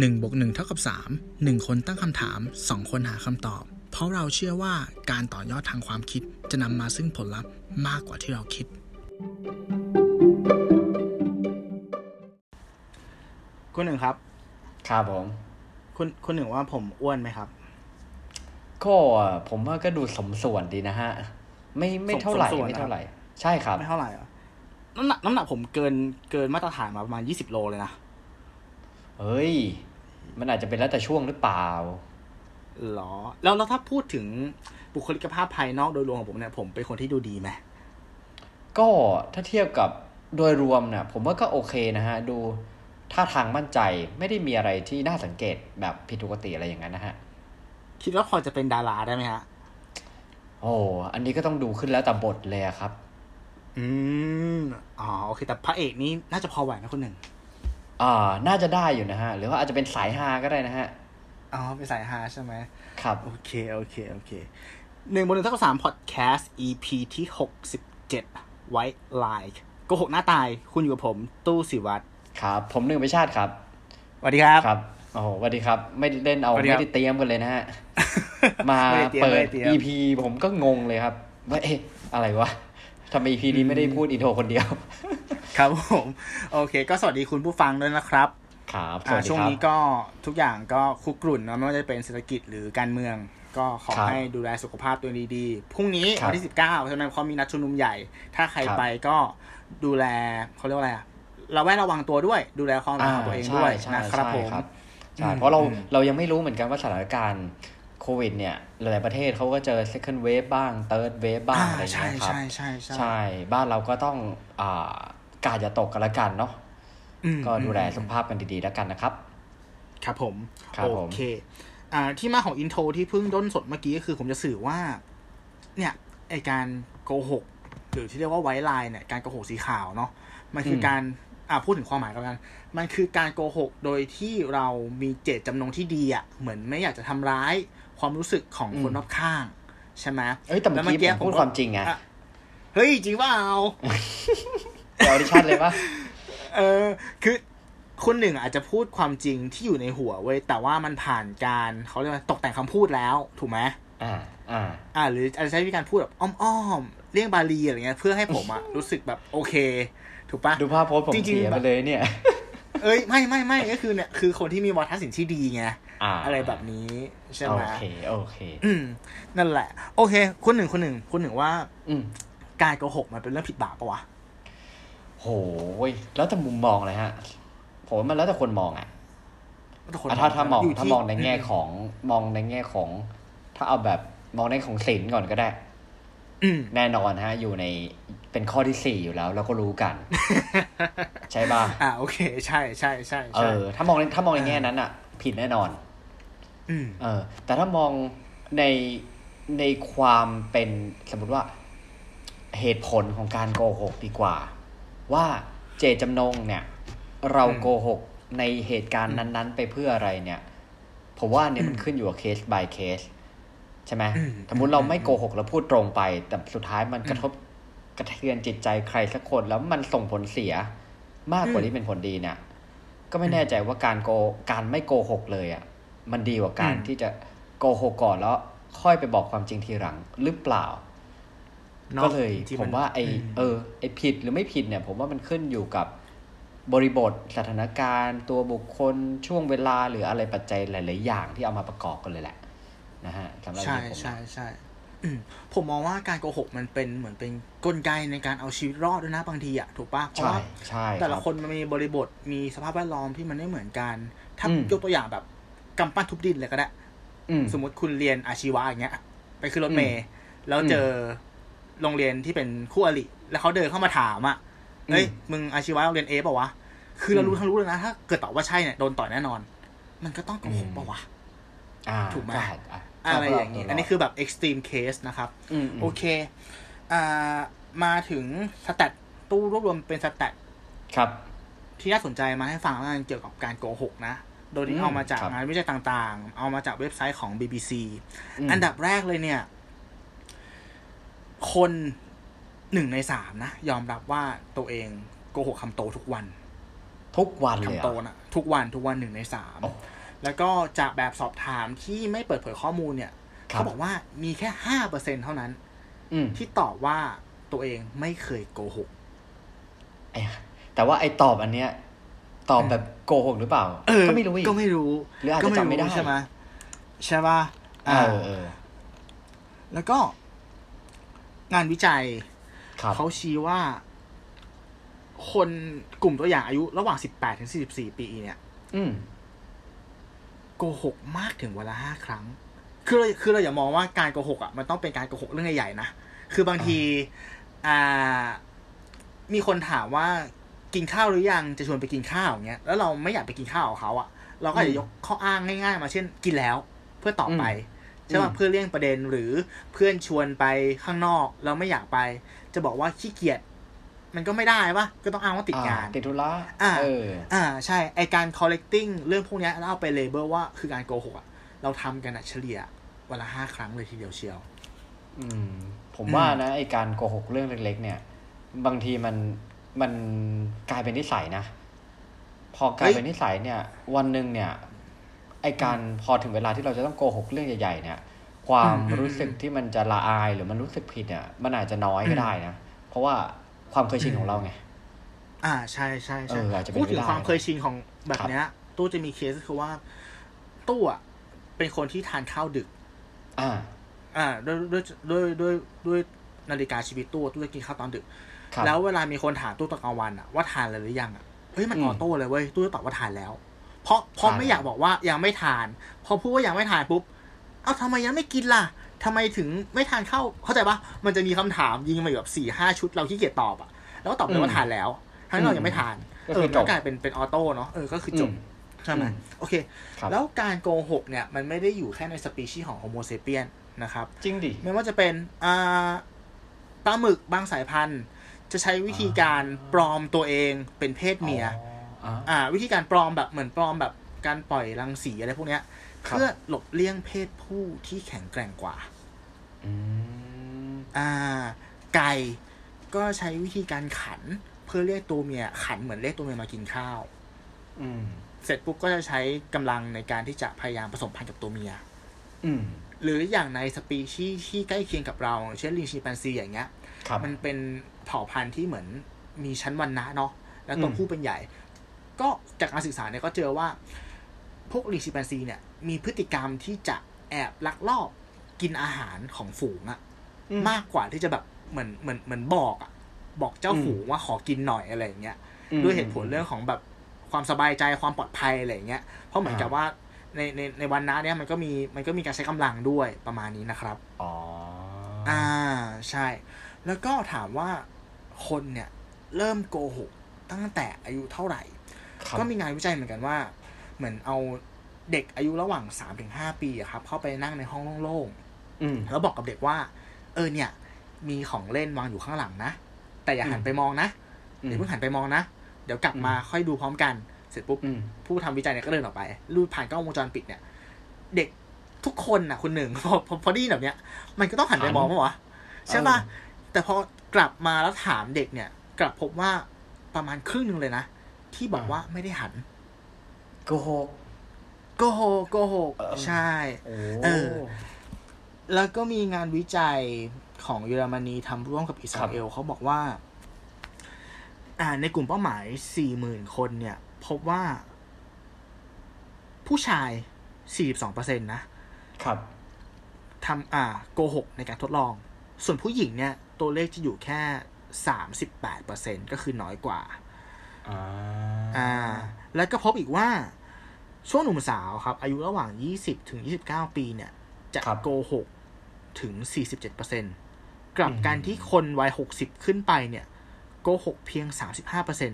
1บวก1เท่ากับ 3 1 คนตั้งคำถาม 2 คนหาคำตอบ เพราะเราเชื่อว่าการต่อยอดทางความคิดจะนำมาซึ่งผลลัพธ์มากกว่าที่เราคิด คุณหนึ่งครับ ครับผม คุณคุณหนึ่งว่าผมอ้วนไหมครับ ก็ผมว่าก็ดูสมส่วนดีนะฮะ ไม่ไม่เท่าไหร่สมส่วนไม่เท่าไหร่ ใช่ครับ ไม่เท่าไหร่เหรอน้ำหนักน้ำหนักผมเกินเกินมาตรฐานมาประมาณ20โลเลยนะ เฮ้ย มันอาจจะเป็นแล้วแต่ช่วงหรือเปล่าหรอ แล้วแล้วถ้าพูดถึงบุคลิกภาพภายนอกโดยรวมของผมเนี่ยผมเป็นคนที่ดูดีไหมก็ถ้าเทียบกับโดยรวมเนี่ยผมว่าก็โอเคนะฮะ ดูท่าทางมั่นใจไม่ได้มีอะไรที่น่าสังเกตแบบผิดปกติอะไรอย่างนั้นนะฮะ คิดว่าพอจะเป็นดาราได้ไหมฮะ โอ้อันนี้ก็ต้องดูขึ้นแล้วแต่บทเลยอะครับ อืมอ๋อโอเค แต่พระเอกนี้น่าจะพอไหวนะคุณหนึ่ง อ่า น่าจะได้อยู่นะฮะ หรือว่าอาจจะเป็นสายฮาก็ได้นะฮะ อ๋อ เป็นสายฮาใช่ไหม ครับ โอเค โอเค โอเค หนึ่งบนหนึ่งเท่ากับสามพอดแคสต์ EP ที่หกสิบเจ็ดไว้ไลค์โกหกหน้าตาย คุณอยู่กับผม ตู้สิวัตรครับ ผมหนึ่งไปชาติครับสวัสดีครับ ครับ โอ้โหสวัสดีครับ ไม่ได้เล่นเอาสวัสดีไม่ครับได้เตรียมกันเลยนะฮะ มาไม่ได้เตรียมเปิไม่ดได้เตรียม EP ผมก็งงเลยครับว่าเอ๊ะอะไรวะ ทำไม EP นี้ไม่ได้พูดอินโทรคนเดียว ครับผม โอเค ก็สวัสดีคุณผู้ฟังด้วยนะครับ ครับสอ่าวัสดีช่วงครับนี้ก็ทุกอย่างก็คุกรุ่นนะไม่ว่าจะเป็นเศรษฐกิจหรือการเมือง ก็ขอครับให้ดูแลสุขภาพตัวเองดีๆพรุ่งนี้ครับวันที่สิบเก้าใช่ไหมเขามีนัดชุมนุมใหญ่ ถ้าใครครับไปก็ดูแลเขาเรียกว่าอะไรอะเราแวดระวังตัวด้วย ดูแลความปลอดภัยของตัวเองด้วยใช่นะครับใช่ผมครับอืใช่มเพราะเราอืมเรายังไม่รู้เหมือนกันว่าสถานการณ์ โควิดเนี่ยหลายๆประเทศเขาก็เจอ second wave บ้าง third wave บ้างอ่าอะไรอย่างใช่เงี้ยครับใช่ใช่ใช่ใช่บ้านเราก็ต้องอ่ากาดอย่าตกกันละกันเนาะอืมก็ดูแลอืมสุขภาพกันดีๆแล้วกันนะครับ ครับผมครับโอผมเค อ่าที่มาของอินโทรที่เพิ่งด้นสดเมื่อกี้ก็คือผมจะสื่อว่า เนี่ยไอการโกหกหรือที่เรียกว่าไวท์ไลน์เนี่ยการโกหกสีขาวเนาะมันคือการอ่าพูดถึงความหมายกัน มันคือการโกหกโดยที่เรามีเจตจำนงที่ดีอะ่ะ เหมือนไม่อยากจะทำร้าย ความรู้สึกของคนรอบข้าง ใช่ไหมเอ้ยแต่เมื่อกี้ผมพูดความจริงไงอะเฮ้ย จริงว่าเอาเดี๋ยวออดิชั่นเลยปะเออ คือคุณหนึ่งอาจจะพูดความจริงที่อยู่ในหัวเว้ยแต่ว่ามันผ่านการเขาเรียกว่าตกแต่งคำพูดแล้ว ถูกไหมอ่าอ่าอ่า หรืออาจจะใช้วิธีการพูดแบบอ้อมๆเลี่ยงบาลีอะไรเงี้ยเพื่อให้ผมอะรู้สึกแบบโอเค ถูกปะดูภาพโพสต์ผมจริงๆเสียแบไปบเลยเนี่ย เอ้ยไม่ไม่ไม่ก็คือเนี่ยคือคนที่มีวัฒนศิลป์ที่ดีไง อ่าอะไรแบบนี้ใช่โอไหมเคโอเคอืมนั่นแหละ โอเคคนหนึ่งคนหนึ่งคนหนึ่งว่า อืมการโกหกมันเป็นเรื่องผิดบาปปะวะโหยแล้วแต่มุมมองเลยฮะผมว่ามันแล้วแต่คนมองอะแต่คนอะถ้าถ้ามองยู่ถ้าที่มองในแง่ของมองในแง่ของ ถ้าเอาแบบมองในของศิลป์ก่อนก็ได้อืมแน่นอนฮะ อยู่ในเป็นข้อที่สี่อยู่แล้ว เราก็รู้กัน ใช่ป่ะอ่าโอเค ใช่ใช่ใช่เอใช่อถ้ามองในถ้ามองในแง่นั้นอะ ผิดแน่นอนอืม เออ แต่ถ้ามองในในความเป็นสมมติว่าเหตุผลของการโกหกดีกว่า ว่าเจตจำนงเนี่ย เราอืมโกหกในเหตุการณ์นั้น ๆ ไปเพื่ออะไรเนี่ยผมว่าอันเนี้ยมันขึ้นอยู่กับเคส by เคสใช่ไหมอืมสมมติเราไม่โกหกเราพูดตรงไป แต่สุดท้ายมันกระทบกระเทือนจิตใจใครสักคนแล้วมันส่งผลเสียมากกว่าอืมที่เป็นผลดีเนี่ย ก็ไม่แน่ใจว่าการโกการไม่โกหกเลยอะ มันดีกว่าการอืมที่จะโกหกก่อนแล้วค่อยไปบอกความจริงทีหลังหรือเปล่านอะก็เลยที่ผมว่าไอมเออไอผิดหรือไม่ผิดเนี่ย ผมว่ามันขึ้นอยู่กับบริบทสถานการณ์ ตัวบุคคลช่วงเวลาหรืออะไรปัจจัยหลาย ๆ อย่างที่เอามาประกอบกันเลยแหละนะฮะสำหรับใช่ที่ผมใช่ใช่อืมผมมองว่าการโกหกมันเป็นเหมือนเป็นกลไกในการเอาชีวิตรอดด้วยนะบางทีอะถูกปะเพราะใช่ว่าใช่แต่ละรับคนมันมีบริบทมีสภาพแวดล้อมที่มันไม่เหมือนกัน ถ้าอืมยกตัวอย่างแบบ กำปั้นทุบดินเลยก็ได้อืมสมมติคุณเรียนอาชีวะอย่างเงี้ย ไปขึ้นรถเมล์แล้วเจอโรงเรียนที่เป็นคู่อริแล้วเขาเดินเข้ามาถามอะเฮ้ยอืมมึงอาชีวะโรงเรียนเอเปล่าวะคือเราอืมรู้ทั้งรู้เลยนะถ้าเกิดตอบว่าใช่เนี่ยโดนต่อยแน่นอน มันก็ต้องโกหกอืมปะวะอ่าถูกไหมอาจอ่อะไรอย่างงี้ก็อันนี้คือแบบ extreme case นะครับอืมอืมโอเคอ่ามาถึงสแตทตู้รวบรวมเป็นสแตทครับ ที่น่าสนใจมาให้ฟังแล้วกันเกี่ยวกับการโกหกนะ โดยที่อืมเอามาจากครับงานวิจัยต่างๆ เอามาจากเว็บไซต์ของ BBC มอันดับแรกเลยเนี่ย คนหนึ่งในสามนะ ยอมรับว่าตัวเองโกหกคำโตทุกวัน ทุกวันเลยคำเหรโตอนะทุกวันทุกวันหนึ่งในสามโอ้แล้วก็จากแบบสอบถามที่ไม่เปิดเผยข้อมูลเนี่ยครับเขาบอกว่ามีแค่ห้าเปอร์เซ็นเท่านั้นอืมที่ตอบว่าตัวเองไม่เคยโกหกไอ้แต่ว่าไอ้ตอบอันเนี้ย ตอบแบบโกหกหรือเปล่าเออก็ไม่รู้อีกก็ไม่รู้หรืออาจจะก็จำไม่ได้ใช่ไหมใช่ป่ะเออ่าอเออแล้วก็ งานวิจัยครับเขาชี้ว่า คนกลุ่มตัวอย่างอายุ ระหว่าง18ถึง44ปีเนี่ย อืมโกหกมากถึงวันละห้าครั้ง คือเราคือเราอย่ามองว่าการโกหกอะมันต้องเป็นการโกหกเรื่องใหญ่ๆนะ คือบางที อ่า มีคนถามว่า กินข้าวหรือยังจะชวนไปกินข้าวอย่างเงี้ยแล้วเราไม่อยากไปกินข้าวกับเขาอะ เราก็อาจจะยกข้ออ้างง่ายๆ มาเช่นกินแล้วเพื่อตอบไปใช่ป่ะอืมเพื่อเลี่ยงประเด็นหรือเพื่อนชวนไปข้างนอกแล้วไม่อยากไป จะบอกว่าขี้เกียจมันก็ไม่ได้ปะก็ต้องอ้างว่าติดงานอ่ติดธุระอ่าเอออ่าใช่ไอการ collecting เรื่องพวกเนี้ยแล้วเอาไปเลเบลว่าคือการโกหกอะเราทำกันอะเฉลี่ยวันละห้าครั้งเลยทีเดียวเชียว อืม ผมอืมว่านะไอ้การโกหกเรื่องเล็ก ๆ เนี่ย บางทีมัน มันกลายเป็นนิสัยนะ พอกลายเป็นนิสัยเนี่ย วันหนึ่งเนี่ย ไอ้การพอถึงเวลาที่เราจะต้องโกหกเรื่องใหญ่ๆเนี่ย ความรู้สึกที่มันจะละอายหรือมันรู้สึกผิดเนี่ย มันอาจจะน้อยก็ได้นะ เพราะว่าความเคยชินของเราไง อ่าใช่ใช่ใช่เอออาจจะเป็นพูดถึไปงได้ความเคยชินของแบบเนี้ย ตู้จะมีเคสก็คือว่า ตู้อะเป็นคนที่ทานข้าวดึก อ่า อ่าด้วยด้วยด้วยด้วยด้วยนาฬิกาชีวิตตู้ตู้จะกินข้าวตอนดึกครับ แล้วเวลามีคนถามตู้ตอนกลางวันอะว่าทานอะไรหรือยังอะเฮ้ยมันอือม auto เลยเว้ยตู้จะตอบว่าทานแล้ว เพราะเพราะทานไม่อยากบอกว่ายังไม่ทาน พอพูดว่ายังไม่ทานปุ๊บเอ้าทำไมยังไม่กินล่ะทำไมถึงไม่ทานข้าวเข้าใจปะมันจะมีคำถามยิงมาแบบสี่ห้าชุดเราขี้เกียจตอบอะแล้วก็ตอบเลยว่าทานแล้ว ทั้งที่เรายังไม่ทานก็เออคือจบก็กลายเป็นเป็น auto เนาะเออก็คือจบอืมใช่ไหมอืมโอเคครับแล้วการโกหกเนี่ย มันไม่ได้อยู่แค่ในสปีชีส์ของ Homo sapiensนะครับ จริงดิ ไม่ว่าจะเป็นอ่าปลาหมึกบางสายพันธุ์ จะใช้วิธีการปลอมตัวเองเป็นเพศเมียอ๋ออ่าอ่า วิธีการปลอมแบบเหมือนปลอมแบบการปล่อยรังสีอะไรพวกเนี้ยครับเพื่อหลบเลี่ยงเพศผู้ที่แข็งแกร่งกว่าอืมอ่า ไก่ก็ใช้วิธีการขัน เพื่อเรียกตัวเมียขันเหมือนเรียกตัวเมียมากินข้าว อืม เสร็จปุ๊บก็จะใช้กำลังในการที่จะพยายามผสมพันธุ์กับตัวเมีย อืม หรืออย่างในสปีชีส์ที่ใกล้เคียงกับเราอย่างเช่นลิงชิมแปนซีอย่างเงี้ยครับมันเป็น เผ่าพันธุ์ที่เหมือนมีชั้นวรรณะเนาะแล้วตัวอืมผู้เป็นใหญ่ ก็จากการศึกษาเนี่ยก็เจอว่า พวกลิงชิมแปนซีเนี่ย มีพฤติกรรมที่จะแอบลักลอบกินอาหารของฝูงอะอืมากกว่าที่จะแบบเหมือนเหมือนเหมือนบอกอะบอกเจ้าอืมฝูงว่าขอกินหน่อยอะไรอย่างเงี้ยอืมด้วยเหตุผลเรื่องของแบบความสบายใจความปลอดภัยอะไรอย่างเงี้ยเพราะเหมือนกับอ่าว่าในในในวันน้าเนี่ยมันก็มีมันก็มีการใช้กำลังด้วยประมาณนี้นะครับ อ๋อ อ่า ใช่ แล้วก็ถามว่าคนเนี่ยเริ่มโกหกตั้งแต่อายุเท่าไหร่ครับก็มีงานวิจัยเหมือนกันว่า เหมือนเอาเด็กอายุระหว่างสามถึงห้าปีอะครับเข้าไปนั่งในห้องโล่งอืมๆแล้วบอกกับเด็กว่า เออเนี่ย มีของเล่นวางอยู่ข้างหลังนะ แต่อย่าหันอืมไปมองนะอืมอย่าเพิ่งหันไปมองนะ เดี๋ยวกลับมาค่อยดูพร้อมกัน เสร็จปุ๊บอืมผู้ทำวิจัยเนี่ยก็เดินออกไป รูดผ่านกล้องวงจรปิดเนี่ย เด็กทุกคนน่ะคุณหนึ่งพอพอพอได้ยินแบบเนี้ย มันก็ต้องหันไปมองปะวะใช่ป่ะ แต่พอกลับมาแล้วถามเด็กเนี่ย กลับพบว่าประมาณครึ่งหนึ่งเลยนะ ที่บอกว่าไม่ได้หันโกหกโกหกโกหกเออใช่โอ้เออแล้วก็มีงานวิจัยของเยอรมนีทำร่วมกับอิสราเอลเขาบอกว่า อ่า ในกลุ่มเป้าหมายสี่หมื่นคนเนี่ย พบว่า ผู้ชายสี่สิบสองเปอร์เซ็นตนะครับทำอ่าโกหกในการทดลอง ส่วนผู้หญิงเนี่ยตัวเลขจะอยู่แค่สามสิบแปดเปอร์เซ็นก็คือน้อยกว่าอ่าอ่า แล้วก็พบอีกว่า ช่วงหนุ่มสาวครับ อายุระหว่างยี่สิบถึงยี่สิบเก้าปีเนี่ย จะครับโกหกถึงสี่สิบเจ็ดเปอร์เซ็นกลับการที่คนวัยหกสิบขึ้นไปเนี่ยโกหกเพียงสามสิบห้าเปอร์เซ็น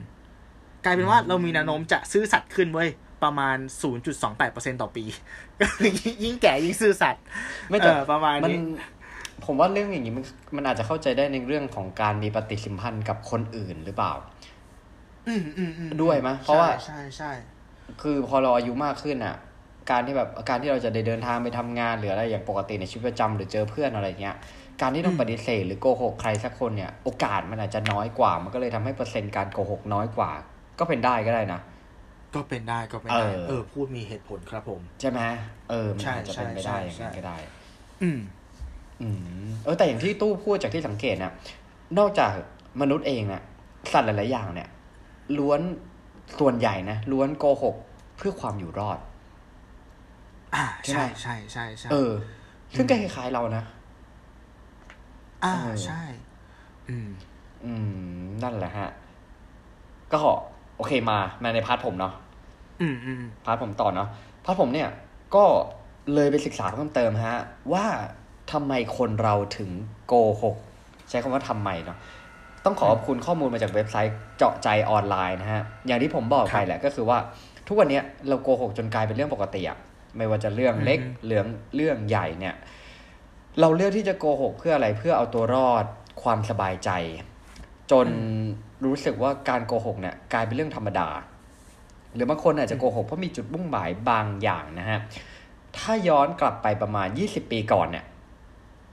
กลายเป็นว่าเรามีแนวโน้มจะซื่อสัตย์ขึ้นเว้ยประมาณศูนย์จุดสองแปดเปอร์เซ็นต่อปีก็คือยิ่งแก่ยิ่งซื่อสัตย์ไม่แต่เออประมาณมันนี้ ผมว่าเรื่องอย่างนี้มันมันอาจจะเข้าใจได้ในเรื่องของการมีปฏิสัมพันธ์กับคนอื่นหรือเปล่า อืมอืมอืมด้วยมั้ยเพราะว่าใช่ใช่คือพอเราอายุมากขึ้นอะ การที่แบบการที่เราจะได้เดินทางไปทำงานหรืออะไรอย่างปกติในชีวิตประจำหรือเจอเพื่อนอะไรเงี้ยการที่ต้องปฏิเสธหรือโกหกใครสักคนเนี่ยโอกาสมันอาจจะน้อยกว่า มันก็เลยทำให้เปอร์เซ็นต์การโกหกน้อยกว่า ก็เป็นได้ก็ได้นะก็เป็นได้ก็เป็นได้เออเออพูดมีเหตุผลครับผม ใช่ไหมเออมันใช่อาจจะเป็นไปได้อย่างใช่นั้นก็ได้ อืมอืม เออแต่อย่างที่ตู้พูดจากที่สังเกตนะนอกจากมนุษย์เองนะสัตว์หลายๆอย่างเนี่ยล้วนส่วนใหญ่นะล้วนโกหกเพื่อความอยู่รอด อ่า ใช่ไหมใช่ใช่ใช่ใช่เออ ซึ่งก็คล้ายๆเรานะ อ่าเออใช่ อืม อืม นั่นแหละฮะ ก็โอเคมา มาใน part ผมเนาะอืมอืม part ผมต่อเนาะ part ผมเนี่ย ก็เลยไปศึกษาเพิ่มเติมฮะ ว่า ทำไมคนเราถึงโกหก ใช้คำว่าทำไมเนาะต้องขอขอบคุณข้อมูลมาจากเว็บไซต์เจาะใจออนไลน์นะฮะ อย่างที่ผมบอกไปแหละก็คือว่า ทุกวันเนี้ยเราโกหกจนกลายเป็นเรื่องปกติอะไม่ว่าจะเรื่องเล็กเรื่องเรื่องใหญ่เนี่ย เราเลือกที่จะโกหกเพื่ออะไรเพื่อเอาตัวรอดความสบายใจ จนรู้สึกว่าการโกหกเนี่ยกลายเป็นเรื่องธรรมดา หรือบางคนอาจจะโกหกเพราะมีจุดมุ่งหมายบางอย่างนะฮะถ้าย้อนกลับไปประมาณ 20 ปีก่อนเนี่ย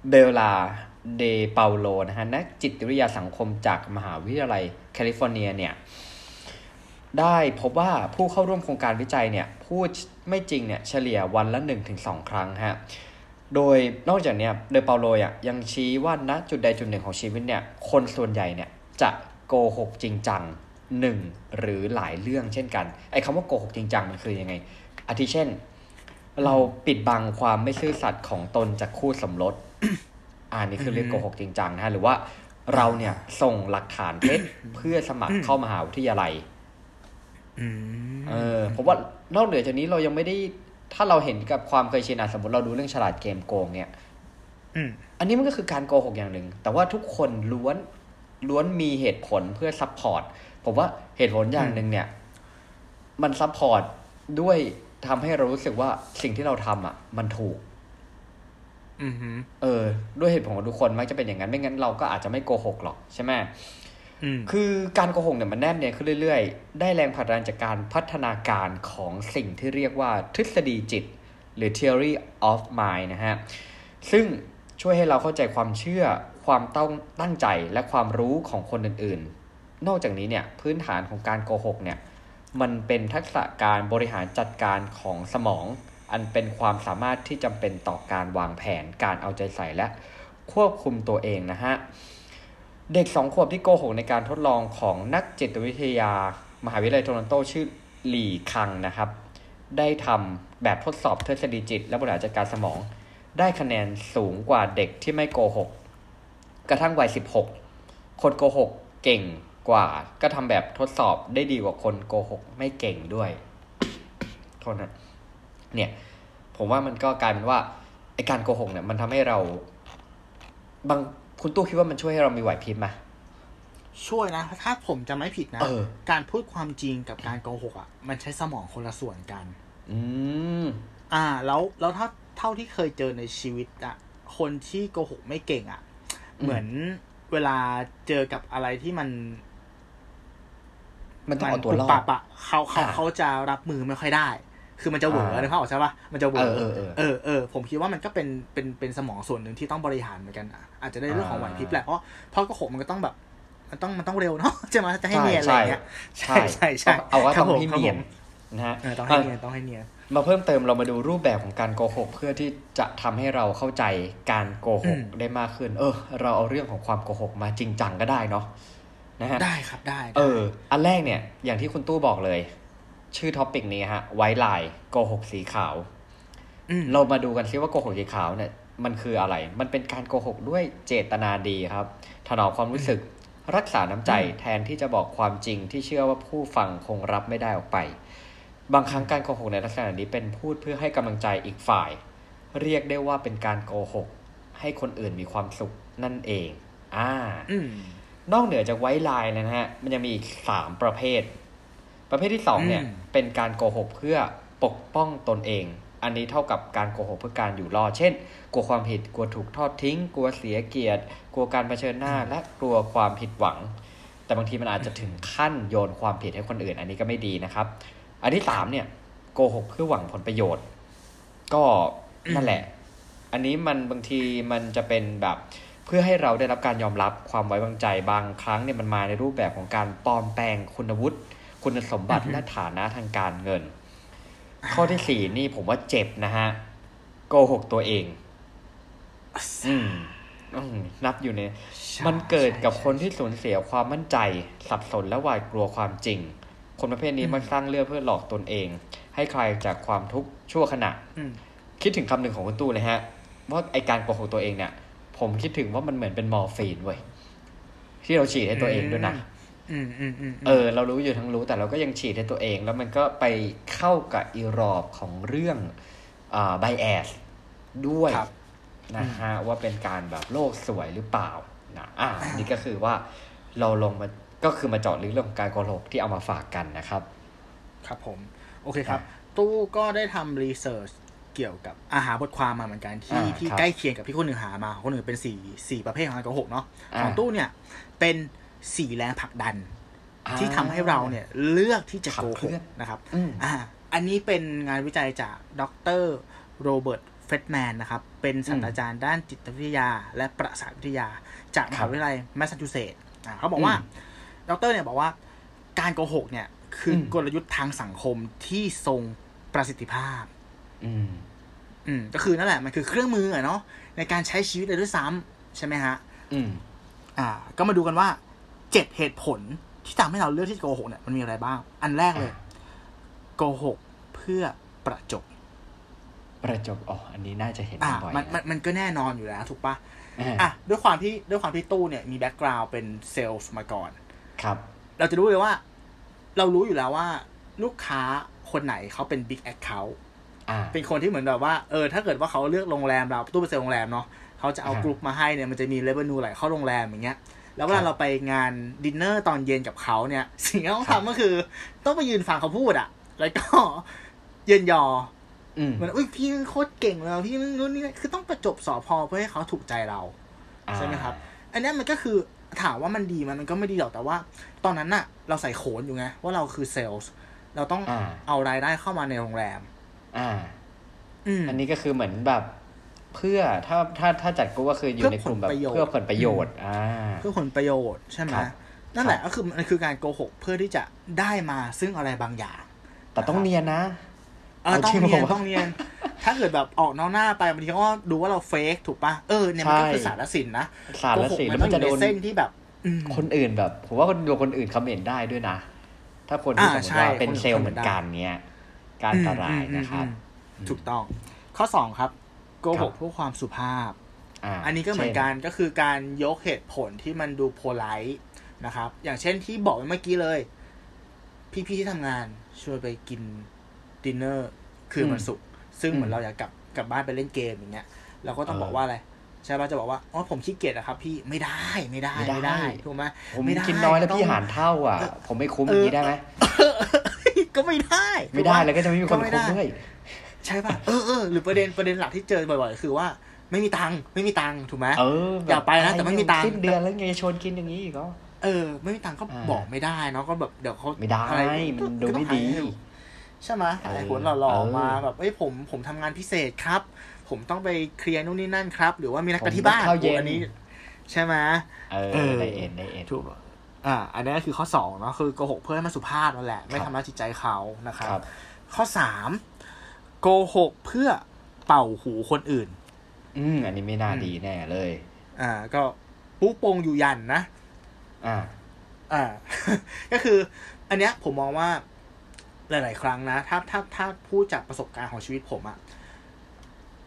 เบลลาเดเปาโลนะฮะนักจิตวิทยาสังคมจากมหาวิทยาลัยแคลิฟอร์เนียเนี่ยได้พบว่าผู้เข้าร่วมโครงการวิจัยเนี่ยพูดไม่จริงเนี่ยเฉลี่ยวันละ 1-2 ครั้งฮะโดยนอกจากเนี้ยเดเปาโลอะยังชี้ว่าณจุดใดจุดหนึ่งของชีวิตเนี่ยคนส่วนใหญ่เนี่ยจะโกหกจริงจังหนึ่งหรือหลายเรื่องเช่นกันไอ้คำว่าโกหกจริงจังมันคือยังไงอาทิเช่น เราปิดบังความไม่ซื่อสัตย์ของตนจากคู่สมรส อ่านี่คือเรียกโกหกจริงจังนะฮะหรือว่าเราเนี่ยส่งหลักฐานเท็จเพื่อสมัครเข้ามหาวิทยาลัยอืมเออผมว่านอกเหนือจากนี้เรายังไม่ได้ ถ้าเราเห็นกับความเคยชินอะสมมติเราดูเรื่องฉลาดเกมโกงเนี่ยอืมอันนี้มันก็คือการโกหกอย่างหนึ่ง แต่ว่าทุกคนล้วนล้วนมีเหตุผลเพื่อ support ผมว่าเหตุผลอย่างหนึ่งเนี่ย มัน support ด้วยทำให้เรารู้สึกว่าสิ่งที่เราทำอะ มันถูกอืมฮึ เออ ด้วยเหตุผลของทุกคนมักจะเป็นอย่างนั้นไม่งั้นเราก็อาจจะไม่โกหกหรอกใช่ไหมอืมคือการโกหกเนี่ยมันแนบเนียนขึ้นเรื่อยๆ ได้แรงผลักดันจากการพัฒนาการของสิ่งที่เรียกว่าทฤษฎีจิต หรือ theory of mind นะฮะ ซึ่งช่วยให้เราเข้าใจความเชื่อความต้องตั้งใจและความรู้ของคนอื่นๆ นอกจากนี้เนี่ยพื้นฐานของการโกหกเนี่ยมันเป็นทักษะการบริหารจัดการของสมอง อันเป็นความสามารถที่จำเป็นต่อการวางแผนการเอาใจใส่และควบคุมตัวเองนะฮะ เด็กสองขวบที่โกหกในการทดลองของนักจิตวิทยา มหาวิทยาลัยโทรอนโตชื่อหลี่คังนะครับ ได้ทำแบบทดสอบทฤษฎีจิต และบริหารจัดการสมอง ได้คะแนนสูงกว่าเด็กที่ไม่โกหก กระทั่งวัยสิบหกคนโกหกเก่งกว่า ก็ทำแบบทดสอบได้ดีกว่าคนโกหกไม่เก่งด้วย โทษนะ เนี่ยผมว่ามันก็กลายเป็นว่าไอการโกหกเนี่ยมันทำให้เรา บางคุณตู้คิดว่ามันช่วยให้เรามีไหวพริบไหมช่วยนะ ถ้าผมจะไม่ผิดนะเออการพูดความจริงกับการโกหกอะ มันใช้สมองคนละส่วนกัน อืมอ่า แล้วแล้วถ้าเท่าที่เคยเจอในชีวิตอะคนที่โกหกไม่เก่งอะอืมเหมือนเวลาเจอกับอะไรที่มัน มันต้องเอาตัวรอปุบปัดบอะเขาเขาอ่าเขาจะรับมือไม่ค่อยได้ คือมันจะเหวออ่านะครับใช่ปะมันจะเหวอเออเออเออเออเออผมคิดว่ามันก็เป็นเป็นเป็นสมองส่วนหนึ่งที่ต้องบริหารเหมือนกันอะอาจจะได้เรื่องของไหวพริบแหละเพราะเพราะโกหกมันก็ต้องแบบมันต้องมันต้องเร็วเนาะใช่ไหมจะให้เนียนอะไรอย่างเงี้ยใช่ใช่ใช่เอาว่าครัต้บองผมให้ครับเนียนผมนะฮะเออต้องให้เนียนต้องให้เนียนมาเพิ่มเติมเรามาดูรูปแบบของการโกหก เพื่อที่จะทำให้เราเข้าใจการโกหกอืมได้มากขึ้น เออ เราเอาเรื่องของความโกหกมาจริงจังก็ได้เนาะนะฮะได้ครับได้ได้เออ อันแรกเนี่ย อย่างที่คุณตู้บอกเลย ชื่อท็อปิกนี้ฮะ ไว้ลายโกหกสีขาวอืมเรามาดูกันซิว่าโกหกสีขาวเนี่ย มันคืออะไร มันเป็นการโกหกด้วยเจตนาดีครับ ถนอมความรู้สึกรักษาน้ำใจอืมแทนที่จะบอกความจริงที่เชื่อว่าผู้ฟังคงรับไม่ได้ออกไป บางครั้งการโกหกในลักษณะนี้เป็นพูดเพื่อให้กำลังใจอีกฝ่าย เรียกได้ว่าเป็นการโกหก ให้คนอื่นมีความสุขนั่นเอง อ่าอืมนอกเหนือจากไว้ลายแล้วนะฮะ มันยังมีอีกสามประเภท ประเภทที่สองเนี่ยอืมเป็นการโกหกเพื่อปกป้องตนเอง อันนี้เท่ากับการโกหกเพื่อการอยู่รอด เช่น กลัวความผิด กลัวถูกทอดทิ้ง กลัวเสียเกียรติ กลัวการเผชิญหน้า และกลัวความผิดหวัง แต่บางทีมันอาจจะถึงขั้นโยนความผิดให้คนอื่น อันนี้ก็ไม่ดีนะครับ อันที่สามเนี่ยโกหกเพื่อหวังผลประโยชน์ ก็นั่นแหละ อันนี้มันบางทีมันจะเป็นแบบเพื่อให้เราได้รับการยอมรับความไว้วางใจบางครั้งเนี่ยมันมาในรูปแบบของการปลอมแปลงคุณวุฒิ คุณสมบัติและฐานะทางการเงิน ข้อที่สี่นี่ผมว่าเจ็บนะฮะ โกหกตัวเองอืมอืมนับอยู่ในใช่มันเกิดกับใช่คนที่สูญเสียความมั่นใจ สับสนและหวาดกลัวความจริง คนประเภทนี้อืมมันสร้างเรื่องเพื่อหลอกตนเอง ให้ใครจากความทุกข์ชั่วขณะอืมคิดถึงคำหนึ่งของคุณตู้เลยฮะว่าไอการโกหกตัวเองเนี่ย ผมคิดถึงว่ามันเหมือนเป็นมอร์ฟีนเว้ยที่เราฉีดให้ตัวเองด้วยนะอืมอืมอืม เออ เรารู้อยู่ทั้งรู้แต่เราก็ยังฉีดให้ตัวเอง แล้วมันก็ไปเข้ากับอีรอบของเรื่องอ่าไบแอสด้วยครับนะฮะว่าเป็นการแบบโลกสวยหรือเปล่านะอ่านี่ก็คือว่าเราลงมาก็คือมาเจาะลึกเรื่องของการโกหกที่เอามาฝากกันนะครับ ครับผม โอเคครับ ตู้ก็ได้ทำรีเสิร์ชเกี่ยวกับอาหารบทความมาเหมือนกันที่อ่าที่ครับใกล้เคียงกับที่คนอื่นหามาคนอื่นเป็นสี่สี่ประเภทของการโกหกเนาะอ่าของตู้เนี่ยเป็น สี่แรงผลักดันอ่าที่ทำให้เราเนี่ยเลือกที่จะโกหกขับเคลื่อนนะครับอืมอ่าอันนี้เป็นงานวิจัยจากดรโรเบิร์ตเฟลด์แมนนะครับ เป็นศาสตราจารย์ด้านจิตวิทยา และประสาทวิทยา จากมหาวิทยาลัยแมสซาชูเซตส์อ่าเขาบอกว่า ดรเนี่ยบอกว่าการโกหกเนี่ย คืออืมกลยุทธ์ทางสังคมที่ทรงประสิทธิภาพ อืม อืม ก็คือนั่นแหละ มันคือเครื่องมืออะเนาะในการใช้ชีวิตเลยด้วยซ้ำใช่ไหมฮะ อืม อ่า ก็มาดูกันว่า เจ็ดเหตุผลที่ทำให้เราเลือกที่จะโกหกเนี่ยมันมีอะไรบ้าง อันแรกเลยอ่าโกหกเพื่อประจบ ประจบอ๋ออันนี้น่าจะเห็นอ่าบ่อยมันนะมันมันก็แน่นอนอยู่แล้ว ถูกปะอ่าอะด้วยความที่ด้วยความที่ตู้เนี่ยมีแบ็กกราว n d เป็นเซลล์มาก่อน ครับ เราจะรู้เลยว่า เรารู้อยู่แล้วว่า ลูกค้าคนไหนเขาเป็น big account อ่าเป็นคนที่เหมือนแบบว่าเออถ้าเกิดว่าเขาเลือกโรงแรมเราตู้เป็นเซลล์โรงแรมเนาะเขาจะเอาอ่ากรุ๊ปมาให้เนี่ยมันจะมี revenue ไหลเข้าโรงแรมอย่างเงี้ย แล้วเวลาครับเราไปงานดินเนอร์ตอนเย็นกับเขาเนี่ย สิ่งที่ต้องครับทำก็คือ ต้องไปยืนฟังเขาพูดอะแล้วก็เยินยออืมเหมือนอุ้ยพี่โคตรเก่งเลยว่ะพี่นู่นนี่นั่นคือต้องประจบสอพอเพื่อให้เขาถูกใจเราใช่ไหมครับ อันเนี้ยมันก็คือถามว่ามันดีไหมันมันก็ไม่ดีหรอกแต่ว่า ตอนนั้นน่ะ เราใส่โขนอยู่ไงว่าเราคือเซลล์เราต้องอ่าเอารายได้เข้ามาในโรงแรมอ่าอืมอันนี้ก็คือเหมือนแบบ เพื่อถ้าถ้าถ้าจัดกูก็คืออยู่เพื่อในกลุ่มแบบผลประโยชน์เพื่อผลประโยชน์อ่าเพื่อผลประโยชน์ใช่ไหมครับนั่นแหละครับก็คือมันคือการโกหกเพื่อที่จะได้มาซึ่งอะไรบางอย่าง แต่ต้องเนียนนะเออเอาต้องที่เนียนบอกว่าต้องเนียน ถ้าเกิดแบบออกนอกหน้าไปบางทีเขาก็ดูว่าเราเฟกถูกปะเออเนี่ยมันก็ใช่คือสารสินนะสารโกละหกสิมันแล้วต้มัอนงอจะยู่โดในนเส้นที่แบบอืมคนอื่นแบบผมว่าคนโดนคนอื่นคอมเมนต์ได้ด้วยนะ ถ้าคนที่อ่าสมมใช่ติว่าเป็นคนเซลล์คอมเหเมมืนอต์นได้กันเนี้ยการอันตรายนะครับอืมอืมถูกต้อง ข้อสองครับ โกหกครับเพื่อความสุภาพอ่าอันนี้ก็เหมือนกันก็คือการยกเหตุผลที่มันดูโพลไ t ์นะครับ อย่างเช่นที่บอกไปเมื่อกี้เลย พี่ๆที่ทำงานชวนไปกินดินเนอร์คืนวันศุกร์ซึ่งเหมือนเราอยากกลับกลับบ้านไปเล่นเกมอย่างเงี้ยเราก็ต้องบอกว่าอะไรใช่ป่ะจะบอกว่าอ๋อผมขี้เกียจอะครับ พี่ไม่ได้ไม่ได้ไม่ได้ถูกไหมผมไม่ได้กินน้อยแล้วต้องพี่หารเท่าอะ ผมไม่คุ้มอย่างนี้ได้ไหมก็ไม่ได้ ไม่ได้ถูกปะแล้วก็จะไม่มีคนไม่คุ้มได้ด้วย ใช่ป่ะเออเออหรือประเด็นประเด็นหลักที่เจอบ่อยๆ คือว่าไม่มีตังค์ไม่มีตังค์ถูกไหมเออแบบอยากไปนะแต่ไม่มีตังค์สิ้นเดือนแล้วไงชวนกินอย่างนี้อีกก็เออ ไม่มีตังค์ก็อ่าบอกไม่ได้เนาะก็แบบเดี๋ยวเขาไม่ได้อะไรมันดูไม่ดีใช่ไหมเออหลายคนหล่อเออๆมาแบบเอ้ยผมผมทำงานพิเศษครับ ผมต้องไปเคลียร์นู่นนี่นั่นครับ หรือว่ามีนัดกันผมที่บ้านข้าวเย็นโอ้อันนี้ ใช่ไหมเออเออได้เอ็นได้เอ็นถูกป่ะอ่าอันนี้ก็คือข้อสองเนาะคือโกหกเพื่อให้มันสุภาพนั่นแหละ ไม่ครับทำร้ายจิตใจเขานะครับครับข้อสาม โกหกเพื่อเป่าหูคนอื่น อืมอันนี้ไม่น่าดีแน่เลย อ่า ก็ปุ๊โปงอยู่ยันนะ อ่า อ่า ก็คือ อันเนี้ยผมมองว่าหลาย ๆ ครั้งนะ ถ้าถ้าถ้าพูดจากประสบการณ์ของชีวิตผมอะ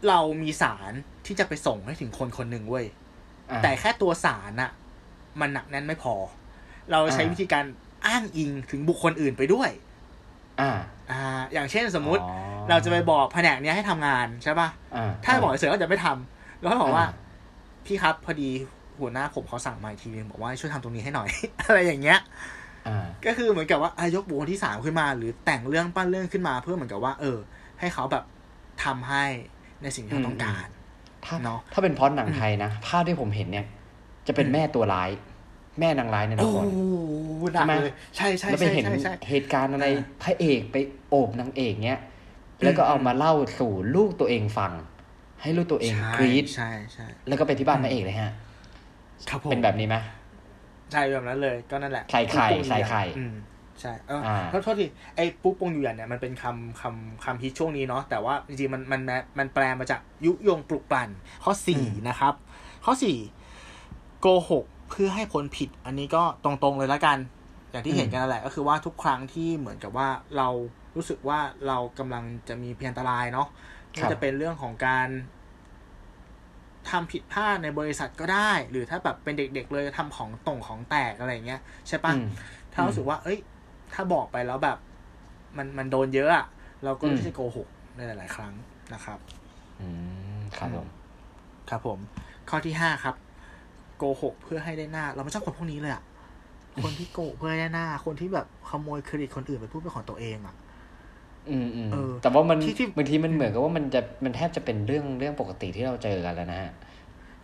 เรามีสารที่จะไปส่งให้ถึงคนคนหนึ่งเว้ยอ่าแต่แค่ตัวสารน่ะมันหนักแน่นไม่พอ เราใช้อ่าวิธีการอ้างอิงถึงบุคคลอื่นไปด้วย อ่า อ่าอย่างเช่นสมมุติอ๋อเราจะไปบอกแผนกเนี้ยให้ทำงานใช่ป่ะอ่าถ้าบอกเฉยๆก็จะไม่ทำแล้วก็บอกว่าอ่า พี่ครับพอดีหัวหน้าผมเขาสั่งมาอีกทีนึงบอกว่าให้ช่วยทำตรงนี้ให้หน่อย อะไรอย่างเงี้ยอ่าก็คือเหมือนกับว่าอายกบุคคลที่สามขึ้นมา หรือแต่งเรื่องปั้นเรื่องขึ้นมาเพื่อเหมือนกับว่า เออ ให้เขาแบบทำให้ในสิ่งที่เขาต้องการถ้าเนอะถ้าเป็นพล็อดหนังไทยนะภาพที่ผมเห็นเนี่ย จะเป็นแม่ตัวร้าย แม่นางร้ายในละโอ้ครโหหนักใช่ไหมเลยใช่ใช่แล้วไปใช่เห็นใช่ใช่เหตุการณ์อะไรอ่าพระเอกไปโอบนางเอกเนี้ย แล้วก็เอามาเล่าสู่ลูกตัวเองฟัง ให้ลูกตัวเองใช่กรี๊ดใช่ใช่แล้วก็ไปที่บ้านพระเอกเลยฮะครับผมเป็นแบบนี้ไหมใช่แบบนั้นเลย ก็นั่นแหละใส่ไข่ปุ๊บปุ๊บใส่ไข่อืมใช่เออโทษทีไอ้ปุ๊บปงอยู่ยันเนี่ยมันเป็นคำคำคำฮิตช่วงนี้เนาะแต่ว่าจริงๆมันมันมันแปลมาจากยุยงปลุกปั่นข้อสี่นะครับ ข้อสี่โกหก เพื่อให้พ้นผิด อันนี้ก็ตรงๆเลยละกัน อย่างที่เห็นกันนั่นแหละ ก็คือว่าทุกครั้งที่เหมือนกับว่าเรารู้สึกว่าเรากำลังจะมีเพียงอันตรายเนาะมันจะเป็นเรื่องของการทำผิดพลาดในบริษัทก็ได้ หรือถ้าแบบเป็นเด็กๆเลยทำของตรงของแตกอะไรเงี้ยใช่ปะถ้ารู้สึกว่า เอ้ย ถ้าบอกไปแล้วแบบ มันมันโดนเยอะอะเราก็ไม่ใช่โกหกในหลาย ๆ ครั้งนะครับ อืมครับผม ครับผม ข้อที่ห้าครับ โกหกเพื่อให้ได้หน้า เราไม่ชอบคนพวกนี้เลยอะคนที่โกหกเพื่อให้ได้หน้า คนที่แบบขโมยเครดิตคนอื่นไปพูดเป็นของตัวเองอะอืมอืมแต่ว่ามันบางทีมันเหมือนกับว่ามันจะมันแทบจะเป็นเรื่องเรื่องปกติที่เราเจอกันแล้วนะฮะ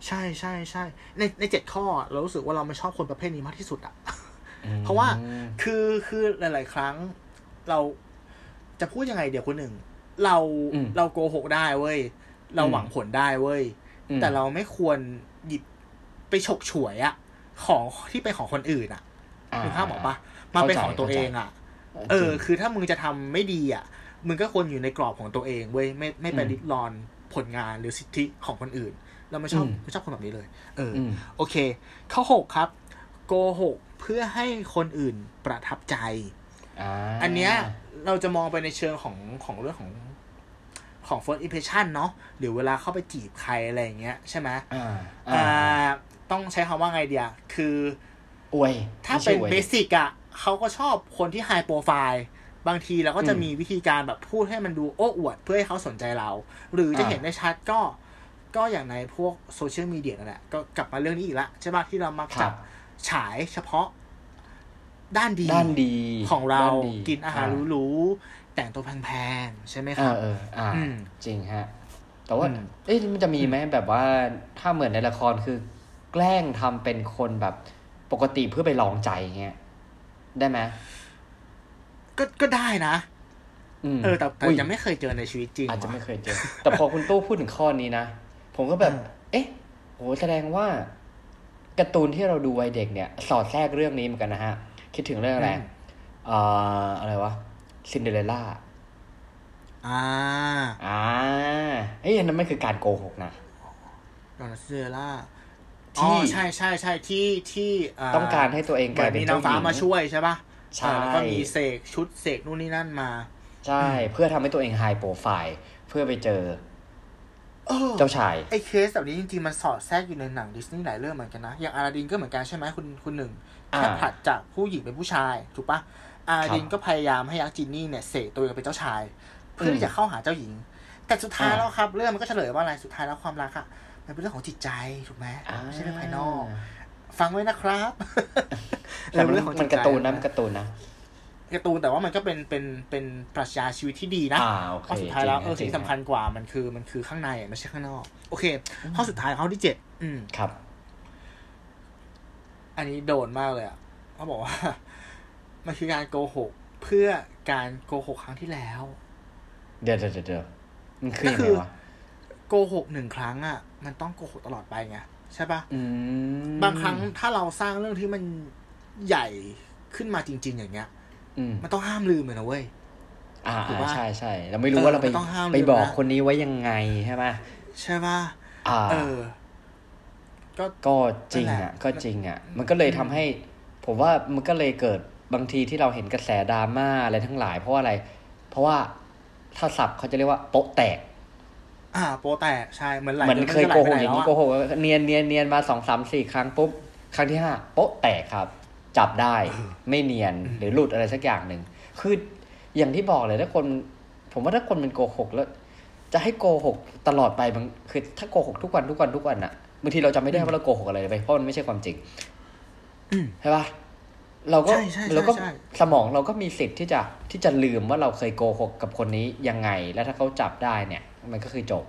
ใช่ใช่ใช่ในในเจ็ดข้อเรารู้สึกว่าเราไม่ชอบคนประเภทนี้มากที่สุดอะเพราะว่าคือคือหลาย ๆ ครั้ง เราจะพูดยังไงเดี๋ยวคนหนึ่ง เราเราโกหกได้เว้ย เราหวังผลได้เว้ย แต่เราไม่ควรหยิบ ไปฉกฉวยอะของที่เป็นของคนอื่นอะคือภาพบอกปะมาเป็นของตัวเองอะเออ คือถ้ามึงจะทำไม่ดีอะมึงก็ควรอยู่ในกรอบของตัวเองเว้ยไม่ไม่ไปริดรอนผลงานหรือสิทธิของคนอื่น เราไม่ชอบไม่ชอบคนแบบนี้เลย เออ โอเค ข้อหกครับ โกหกเพื่อให้คนอื่นประทับใจอันเนี้ยเราจะมองไปในเชิงของของเรื่องของของ first impression เนาะหรือเวลาเข้าไปจีบใครอะไรอย่างเงี้ยใช่ไหมอ่า ต้องใช้คำว่าไงเดียคืออวยถ้าเป็นเบสิกอะเขาก็ชอบคนที่ไฮโปรไฟล์บางทีเราก็จะมีวิธีการแบบพูดให้มันดูโอ้อวดเพื่อให้เขาสนใจเรา หรือจะเห็นได้ชัดก็ก็อย่างในพวกโซเชียลมีเดียนั่นแหละก็กลับมาเรื่องนี้อีกละใช่ป่ะที่เรามาจับฉายเฉพาะด้านดีด้านดีของเรากินอาหารหรูๆแต่งตัวแพงๆใช่ไหมครับเอออ่าจริงฮะ แต่ว่าเอ๊ะมันจะมีไหมแบบว่าถ้าเหมือนในละครคือ แกล้งทำเป็นคนแบบปกติเพื่อไปลองใจเงี้ยได้ไหมก็ก็ได้นะเออแต่แต่ยังไม่เคยเจอในชีวิตจริงอาจจะไม่เคยเจอ แต่พอคุณตู้พูดถึงข้อนี้นะ ผมก็แบบ เอ๊ะโหแสดงว่าการ์ตูนที่เราดูวัยเด็กเนี่ย สอดแทรกเรื่องนี้เหมือนกันนะฮะ คิดถึงเรื่องอะไรอ่าอะไรวะซินเดอเรลล่าอ่า อ่าเฮ้ยนั่นไม่คือการโกหกนะตอนซินเดอเรลล่า ที่ใช่ใช่ใช่ที่ที่ต้องการให้ตัวเองกลายเป็นมีนางฟ้ามาช่วยใช่ปะใช่แล้วก็มีเสกชุดเสกนู่นนี่นั่นมา ใช่ เพื่อทำให้ตัวเอง high profile เพื่อไปเจอเจ้าชายไอ้เคสแบบนี้จริงๆ มันสอดแทรกอยู่ในหนังดิสนีย์หลายเรื่องเหมือนกันนะ อย่างอาราดินก็เหมือนกันใช่ไหมคุณคุณหนึ่งแค่ผัดจากผู้หญิงเป็นผู้ชาย ถูกปะอาราดินก็พยายามให้ยักษ์จินนี่เนี่ยเสกตัวเองเป็นเจ้าชาย เพื่อที่จะเข้าหาเจ้าหญิง แต่สุดท้ายแล้วครับ เรื่องมันก็เฉลยว่าอะไรสุดท้ายแล้วความรักอะ มันเป็นเรื่องของจิตใจถูกไหมไม่ใช่เรื่องภายนอก ฟังไว้นะครับแต่เรื่องของมันกระตูนนะมันกระตูนนะการ์ตูนแต่ว่ามันก็เป็นเป็นเป็นปรัชญาชีวิตที่ดีนะข้อสุดท้ายแล้วเออสิ่งสำคัญกว่ามันคือมันคือข้างในไม่ใช่ข้างนอก โอเค ข้อสุดท้ายข้อที่เจ็ดอืมครับ อันนี้โดนมากเลยอะเขาบอกว่า มันคือการโกหกเพื่อการโกหกครั้งที่แล้ว เดี๋ยวเดี๋ยวเดี๋ยวมันคือยังไงวะโก หกหนึ่งครั้งอะ มันต้องโกหกตลอดไปไงใช่ปะบางครั้งถ้าเราสร้างเรื่องที่มันใหญ่ขึ้นมาจริง ๆ อย่างเงี้ยมันต้องห้ามลืมเลยนะเว้ยอ่าใช่ใช่เราไม่รู้ว่าเราไปไปบอกคนนี้ไว้ยังไงใช่ไหมใช่ป่ะเออ ก็ก็จริงอะ ก็จริงอะ มันก็เลยทำให้ ผมว่ามันก็เลยเกิดบางทีที่เราเห็นกระแสดราม่าอะไรทั้งหลาย เพราะว่าอะไร เพราะว่าถ้าศัพท์เขาจะเรียกว่าโป๊ะแตก อ่า โปแตกใช่เหมือนไหลมันเคยโกหกอย่างนี้โกหกเนียนเนียนเนียนมาสองสามสี่ครั้งปุ๊บครั้งที่ห้าโป๊ะแตกครับ จับได้ไม่เนียนหรือหลุดอะไรสักอย่างหนึ่งคืออย่างที่บอกเลยถ้าคน ผมว่าถ้าคนมันโกหกแล้ว จะให้โกหกตลอดไปบางคือถ้าโกหกทุกวันทุกวันทุกวันอะบางทีเราจำไม่ได้ว่าเราโกหกอะไรไปเพราะมันไม่ใช่ความจริงใช่ปะเราก็เราก็สมองเราก็มีสิทธิ์ที่จะที่จะลืมว่าเราเคยโกหกกับคนนี้ยังไง แล้วถ้าเขาจับได้เนี่ย มันก็คือจบ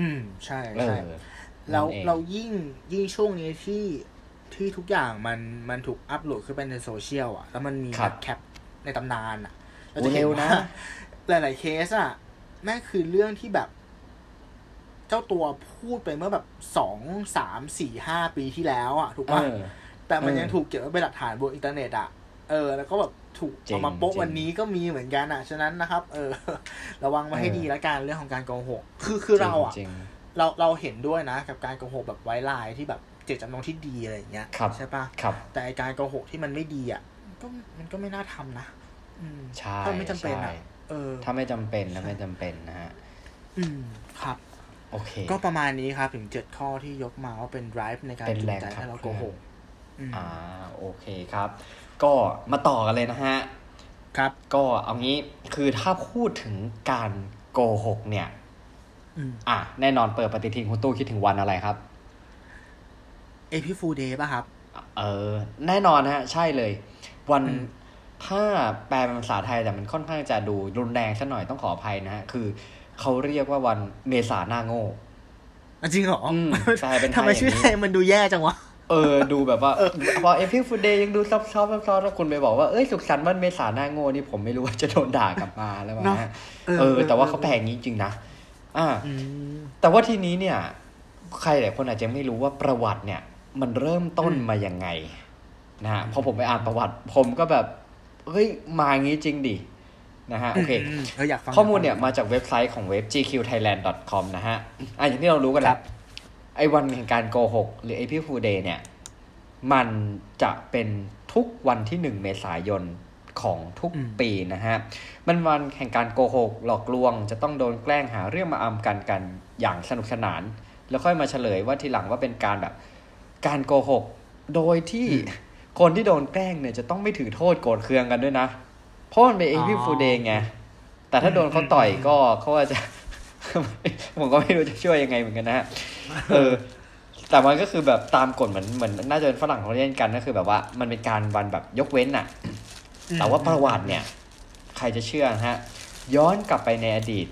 อืม ใช่ใช่เราเรายิ่งยิ่งช่วงนี้ที่ที่ทุกอย่างมันมันถูกอัปโหลดขึ้นไปในโซเชียลอะ แล้วมันมีแบบ cap ในตำนานอะเราจะเห็นว่าหลาย ๆ เคสอะแม่งคือเรื่องที่แบบ เจ้าตัวพูดไปเมื่อแบบสองสามสี่ห้าปีที่แล้วอะ ถูกป่ะแต่มันยังถูกเก็บไว้เป็นหลักฐานบนอินเทอร์เน็ตอะเออ แล้วก็แบบ ถูกจริงเอามาโป๊ะจริงวันนี้ก็มีเหมือนกันอะฉะนั้นนะครับ เออ ระวังมาให้ดีละกันเรื่องของการโกหก คือคือเราอะจริงเราเราเห็นด้วยนะ กับการโกหกแบบไว้ลายที่แบบเจตจำนงที่ดีอะไรอย่างเงี้ยครับใช่ปะๆครับแต่ไอ้การโกหกที่มันไม่ดีอะก็มันก็ไม่น่าทำนะอืมใช่ถ้าไม่จำเป็นใช่อะเออ ถ้าไม่จำเป็นนะไม่จำเป็นนะฮะอืมครับโอเค ก็ประมาณนี้ครับถึงเจ็ดข้อที่ยกมาว่าเป็น drive ในการเป็นจูงแรงใจขับให้เราเคลื่โกอนหกอืมอ่าโอเคครับ ก็มาต่อกันเลยนะฮะ ครับ ก็เอางี้คือถ้าพูดถึงการโกหกเนี่ยอืมอะแน่นอนเปิดปฏิทินคุณตู้คิดถึงวันอะไรครับ เอพิฟูเดย์ป่ะครับ เออ แน่นอนฮะ ใช่เลย วันอืมถ้าแปลเป็นภาษาไทยแต่มันค่อนข้างจะดูรุนแรงสักหน่อยต้องขออภัยนะฮะ คือเขาเรียกว่าวันเมษาหน้าโง่อะจริงเหรออืมใช่เป็นไทยทำไมอย่างนี้ชื่อไทยมันดูแย่จังวะ เออดูแบบว่าพอเอพิฟูเดย์ยังดู soft ๆ soft ๆแล้วคุณไปบอกว่าเอ้ยสุขสันต์วันเมษาหน้าโง่นี่ผมไม่รู้ว่าจะโดนด่ากลับมาแล้วมั้งเนอะฮะเออเออเออ แต่ว่าเขาแปลอย่างนี้จริงๆนะอ่าอืมแต่ว่าทีนี้เนี่ย ใครหลายคนอาจจะไม่รู้ว่าประวัติเนี่ย มันเริ่มต้นอืมมายังไงนะฮะพอผมไปอ่านประวัติ ผมก็แบบเฮ้ยมาอย่างนี้จริงดินะฮะโอเคมเอออยากฟังข้อมูลเนี่ยมาจากเว็บไซต์ของเว็บ gqthailand.com นะฮะอะอย่างที่เรารู้กันคแล้รัวบ ไอ้วันแห่งการโกหก หรือ April Fool Day เนี่ย มันจะเป็นทุกวันที่หนึ่งเมษายนของทุกอืมปีนะฮะ มันวันแห่งการโกหก หลอกลวง จะต้องโดนแกล้งหาเรื่องมาอำกันกันอย่างสนุกสนาน แล้วค่อยมาเฉลยว่าทีหลังว่าเป็นการแบบ การโกหก โดยที่คนที่โดนแกล้งเนี่ยจะต้องไม่ถือโทษโกรธเคืองกันด้วยนะ เพราะมันเป็น April Fool Day ไง แต่ถ้าโดนเขาต่อยก็เขาอาจจะ ผมก็ไม่รู้จะช่วยยังไงเหมือนกันนะฮะเออ แต่มันก็คือแบบตามกฎเหมือนเหมือนน่าจะเป็นฝรั่งเขาเล่นกันก็คือแบบว่า มันเป็นการวันแบบยกเว้นน่ะแต่ว่าประวัติเนี่ย ใครจะเชื่อนะฮะ ย้อนกลับไปในอดีต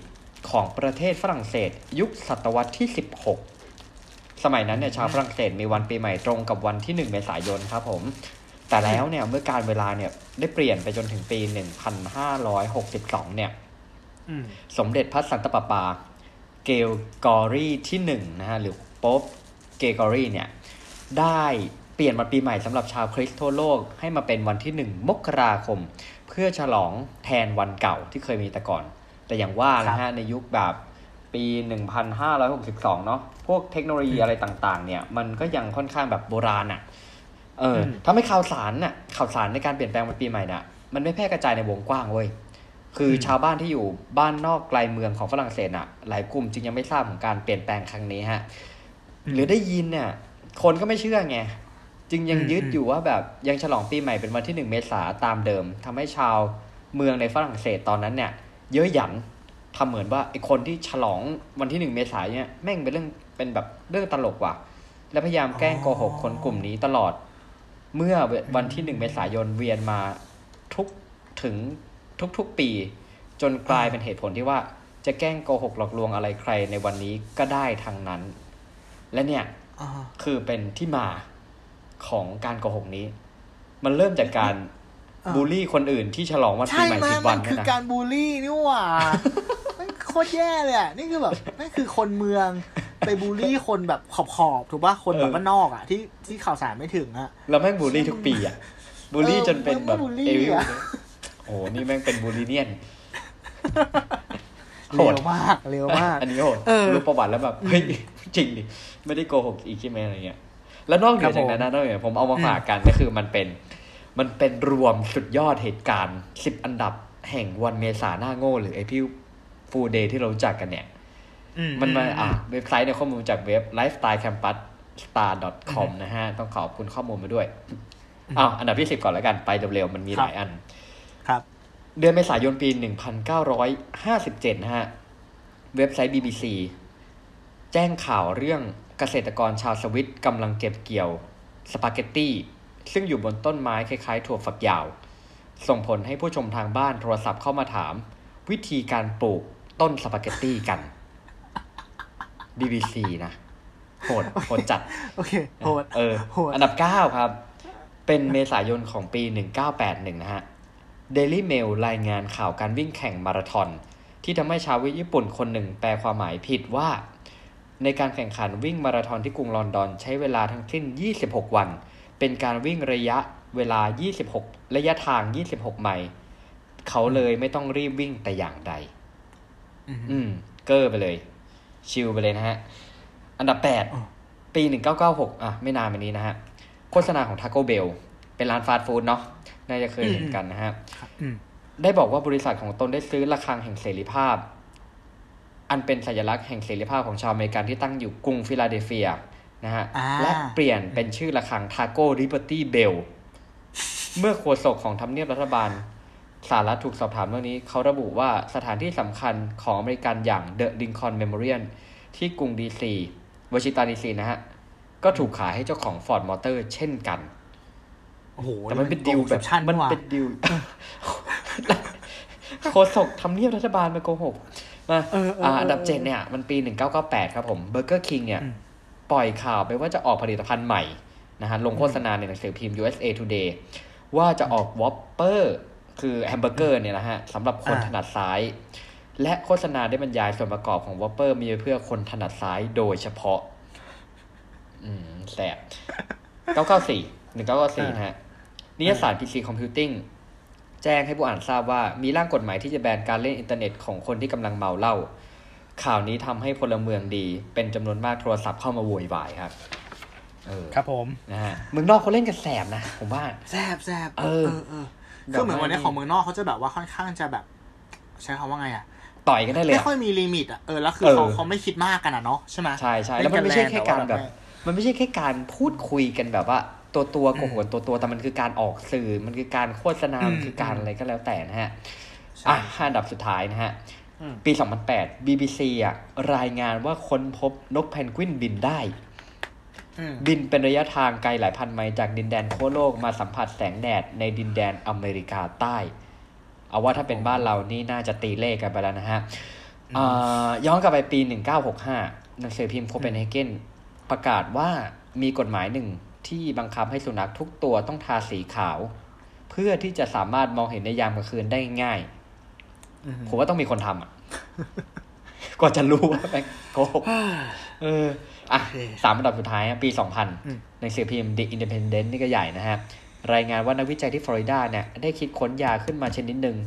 ของประเทศฝรั่งเศส ยุคศตวรรษที่16สมัยนั้นเนี่ยชาวฝรั่งเศสมีวันปีใหม่ตรงกับวันที่1เมษายนครับผม แต่แล้วเนี่ยเมื่อกาลเวลาเนี่ยได้เปลี่ยนไปจนถึงปี1562เนี่ยอืมสมเด็จพระสันตะปาปา เกลกอรีที่หนึ่งนะฮะหรือโป๊ปเกลกอรีเนี่ยได้เปลี่ยนวันปีใหม่สำหรับชาวคริสต์ทั่วโลกให้มาเป็นวันที่หนึ่งมกราคม เพื่อฉลองแทนวันเก่าที่เคยมีแต่ก่อน แต่อย่างว่านะฮะในยุคแบบปี 1562 เนาะพวกเทคโนโลยีอะไรต่างๆ เนี่ย มันก็ยังค่อนข้างแบบโบราณอะ่ะเอออืมถ้าไม่ข่าวสารน่ะข่าวสารในการเปลี่ยนแปลงวันปีใหม่น่ะ มันไม่แพร่กระจายในวงกว้างเว้ย คือชาวบ้านที่อยู่บ้านนอกไกลเมืองของฝรั่งเศสอะ หลายกลุ่มจึงยังไม่ทราบของการเปลี่ยนแปลงครั้งนี้ฮะอืมหรือได้ยินเนี่ย คนก็ไม่เชื่อไงจึงยังอืมยึดอืมอยู่ว่าแบบยังฉลองปีใหม่เป็นวันที่หนึ่งเมษาตามเดิมทำให้ชาวเมืองในฝรั่งเศสตอนนั้นเนี่ย เยอะหยันทำเหมือนว่าไอ้คนที่ฉลองวันที่หนึ่งเมษายนเนี่ยแม่งเป็นเรื่องเป็นแบบเรื่องตลกว่ะ และพยายามแกล้งโกหกคนกลุ่มนี้ตลอด เมื่อวันที่หนึ่งเมษายนเวียนมาทุกถึง ทุกๆปี จนกลายเป็นเหตุผลที่ว่าจะแกล้งโกหกหลอกลวงอะไรใครในวันนี้ก็ได้ทั้งนั้น และเนี่ยอ่าคือเป็นที่มาของการโกหกนี้ มันเริ่มจากการอ่าบูลลี่คนอื่นที่ฉลองวันปีใช่ใหม่ไหมผิดมัวันนเนี่คืยอนะการบูลลี่นี่หว่ามันโคตรแย่เลยอะนี่คือแบบนั่นคือคนเมืองไปบูลลี่คนแบบขอบขอบๆถูกป่ะคนแบบบ้านนอกอะที่ที่ข่าวสารไม่ถึงอะแล้วแม่งบูลลี่ทุกปีอะบูลลี่จนเป็นแบบเออมึงบูลลี่เอวิลอะ โอ้โหนี่แม่งเป็นบูลลี่เนียนโหเร็ดวมากเร็วมาก อันนี้โหดเออรู้ประวัติแล้วแบบเฮ้ยจริงดิไม่ได้โกหกอีกใช่ไหมอะไรเงี้ย แล้วนอกเหนือจากนั้นนะนอกเหนือผมเอามาฝากกันก็คือมันเป็น มันเป็นรวมสุดยอดเหตุการณ์สิบอันดับแห่งวันเมษาหน้าโง่ หรือ April Fool Day ที่เรารู้จักกันเนี่ยอืมันมาอะเว็บไซต์เนี่ยข้อมูลจากเว็บ lifestyle campus star com นะฮะ ต้องขอบคุณข้อมูลมาด้วยอ้าวอันดับที่สิบก่อนแล้วกันไปเร็วๆมันมีหลายอัน ครับ เดือนเมษายนปี 1957 นะฮะ เว็บไซต์ BBC แจ้งข่าวเรื่องเกษตรกรชาวสวิสกำลังเก็บเกี่ยวสปาเกตตี้ ซึ่งอยู่บนต้นไม้คล้ายๆ ถั่วฝักยาว ส่งผลให้ผู้ชมทางบ้านโทรศัพท์เข้ามาถาม วิธีการปลูกต้นสปาเกตตี้กัน BBC นะโหดโหดจัด โอเคโหดเออโหดอันดับ9ครับ เป็นเมษายนของปี1981นะฮะ Daily Mail รายงานข่าวการวิ่งแข่งมาราธอนที่ทำให้ชาวญี่ปุ่นคนหนึ่งแปลความหมายผิดว่า ในการแข่งขันวิ่งมาราธอนที่กรุงลอนดอนใช้เวลาทั้งสิ้น 26 วัน เป็นการวิ่งระยะเวลา 26 ระยะทาง 26 ไมล์เขาเลยไม่ต้องรีบวิ่งแต่อย่างใด อืมอืมเกอร์ไปเลย ชิลไปเลยนะฮะ อันดับแปดอ๋อปีหนึ่งเก้าเก้าหกอะ ไม่นานมานี้นะฮะ โฆษณาของ Taco Bell เป็นร้านฟาสต์ฟู้ดเนาะ น่าจะเคยเห็นกันนะฮะครับอืมได้บอกว่าบริษัทของตนได้ซื้อระฆังแห่งเสรีภาพ อันเป็นสัญลักษณ์แห่งเสรีภาพของชาวอเมริกันที่ตั้งอยู่กรุงฟิลาเดลเฟียนะฮะอ่าและเปลี่ยนเป็นชื่อระฆัง Taco Liberty Bell เมื่อโฆษกของทำเนียบรัฐบาลสหรัฐถูกสอบถามเรื่องนี้ เขาระบุว่าสถานที่สำคัญของอเมริกันอย่าง the Lincoln Memorialที่กรุงดีซีวอชิงตันดีซีนะฮะ ก็ถูกขายให้เจ้าของ Ford Motor เช่นกัน โอ้โหแต่มันเป็นดิวแบบชั่นมันว่ะเป็นดิวโฆษกทำเนียบรัฐบาลมาโกหกมาเออเอออ่าเอออันดับเจ็ดเนี่ย มันปีหนึ่งเก้าเก้าแปดครับผม Burger King เนี่ยอืมปล่อยข่าวไปว่าจะออกผลิตภัณฑ์ใหม่นะฮะลงโฆษณาในหนังสือพิมพ์ USA Today ว่าจะออก Whopper คือแฮมเบอร์เกอร์เนี่ยนะฮะสำหรับคนอ่าถนัดซ้าย และโฆษณาได้บรรยายส่วนประกอบของ Whopper มีไว้เพื่อคนถนัดซ้ายโดยเฉพาะ อืมแสบเก้าเก้าสี่หนึ่งเก้าเก้าสี่นะฮะ นิตยสาร PC Computing แจ้งให้ผู้อ่านทราบว่ามีร่างกฎหมายที่จะแบนการเล่นอินเทอร์เน็ตของคนที่กำลังเมาเหล้าข่าวนี้ทำให้พลเมืองดี เป็นจำนวนมากโทรศัพท์เข้ามาโวยวายครับเออครับผมนะฮะเมืองนอกเขาเล่นกันแสบนะผมว่าแซบแซบเออเออแบบคือเหมือนวันนี้ว่าของเมืองนอกเขาจะแบบว่าค่อนข้างจะแบบ ใช้คำว่าไงอะต่อยกันได้เลยไม่อะค่อยมี limit อะเออแล้วคือเออเขาเขาไม่คิดมากกันอะเนาะใช่ไหมใช่ใช่แล้วมันไม่ใช่แค่การแบบเล่นมันไม่ใช่แค่การพูดคุยกันแบบว่า ตัวตัวโกหกตัวตัวแต่มันคือการออกสื่อ มันคือการโฆษณาอืมมันคือการอืมอะไรก็แล้วแต่นะฮะใช่อะห้าอันดับสุดท้ายนะฮะอืมปี 2008 BBC อะรายงานว่าค้นพบนกเพนกวินบินได้อืมบินเป็นระยะทางไกลหลายพันไมล์จากดินแดนทั่วโลกมาสัมผัสแสงแดดในดินแดนอเมริกาใต้ เอาว่าถ้าเป็นบ้านเรานี่น่าจะตีเลขกันไปแล้วนะฮะอ่าย้อนกลับไปปี 1965หนังสือพิมพ์โคเปนเฮเกนประกาศว่ามีกฎหมายหนึ่ง ที่บังคับให้สุนัขทุกตัวต้องทาสีขาว เพื่อที่จะสามารถมองเห็นในยามกลางคืนได้ง่ายอืมผมว่าต้องมีคนทำอะกว่าจะรู้ว่าแม่งโกหกเอออะโอเคสามอันดับสุดท้ายอะปีอืม2000ในสือพิมพ์ The Independent นี่ก็ใหญ่นะฮะ รายงานว่านักวิจัยที่ฟลอริดาเนี่ย ได้คิดค้นยาขึ้นมาชนิดหนึ่ง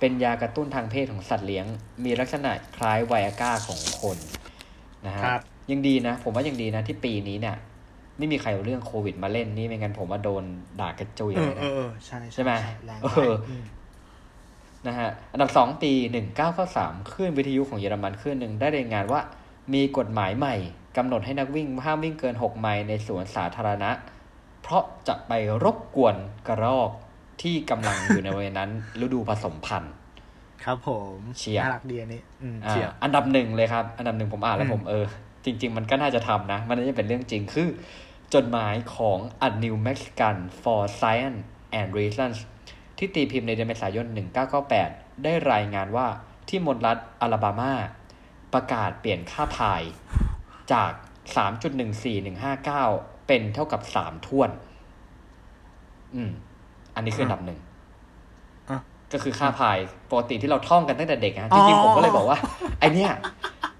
เป็นยากระตุ้นทางเพศของสัตว์เลี้ยง มีลักษณะคล้ายไวอาก้าของคนนะฮะครับยังดีนะ ผมว่ายังดีนะที่ปีนี้เนี่ย ไม่มีใครเอาเรื่องโควิดมาเล่นนี่ไม่งั้นผมว่าโดนด่ากระจุยเอเลอยเอนะอเออใช่ใช่ไหมแรงเออมนะฮะอันดับสองปีหนึ่งเก้าเก้าสามคลื่นวิทยุของเยอรมันคลื่นหนึ่งได้รายงานว่า มีกฎหมายใหม่กำหนดให้นักวิ่งห้ามวิ่งเกินหกไมล์ในสวนสาธารณะ เพราะจะไปรบกวนกระรอกที่กำลังอยู่ในบริเวณนั้นฤดูผสมพันธุ์ครับผมเชียร์น่ารักดีอันนี้อืมอ่าเชียร์อันดับหนึ่งเลยครับ อันดับหนึ่งผมอ่านแล้วอืมผมเออ จริง ๆ มันก็น่าจะทำนะ มันน่าจะเป็นเรื่องจริงคือ จดหมายของ A New Mexican for Science and Reasons ที่ตีพิมพ์ในเดือนเมษายน 1998 ได้รายงานว่าที่มณฑลรัฐอลาบามา ประกาศเปลี่ยนค่าพายจาก 3.14159 เป็นเท่ากับ 3 ท่วน อืม อันนี้คืออันดับหนึ่งอะก็คือค่าพายปกติที่เราท่องกันตั้งแต่เด็กนะจริงๆผมก็เลยบอกว่า ไอเนี้ย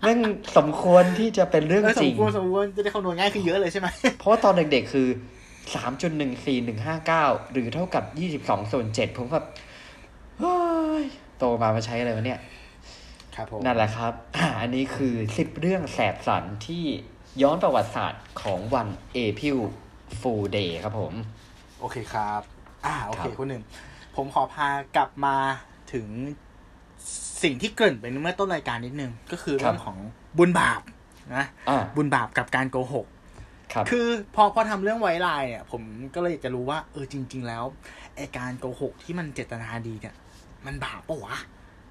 แม่งสมควรที่จะเป็นเรื่องเออสจริมงควรสมควรจะได้คำนวณง่ายขึ้นเยอะเลยใช่ไหมเพราะว่าตอนเด็กๆคือ3.14159หรือเท่ากับ22ส่วน7ผมแบบเฮ้ยโตมามาใช้อะไรวะเนี่ยครับผมนั่นแหละครับอ่าอันนี้คือสิบเรื่องแสบสันที่ย้อนประวัติศาสตร์ของวัน April Fool Day ครับผม โอเคครับ อ่าโอเคครับคุณหนึ่ง ผมขอพากลับมาถึง สิ่งที่เกริ่นไปเมื่อต้นรายการนิดนึง ก็คือเรื่องของบุญบาปนะอ่าบุญบาปกับการโกหกครับคือพอพอทำเรื่องไวไลน์เนี่ย ผมก็เลยจะรู้ว่า เออจริง ๆ แล้วไอการโกหกที่มันเจตนาดีเนี่ย มันบาปปะวะ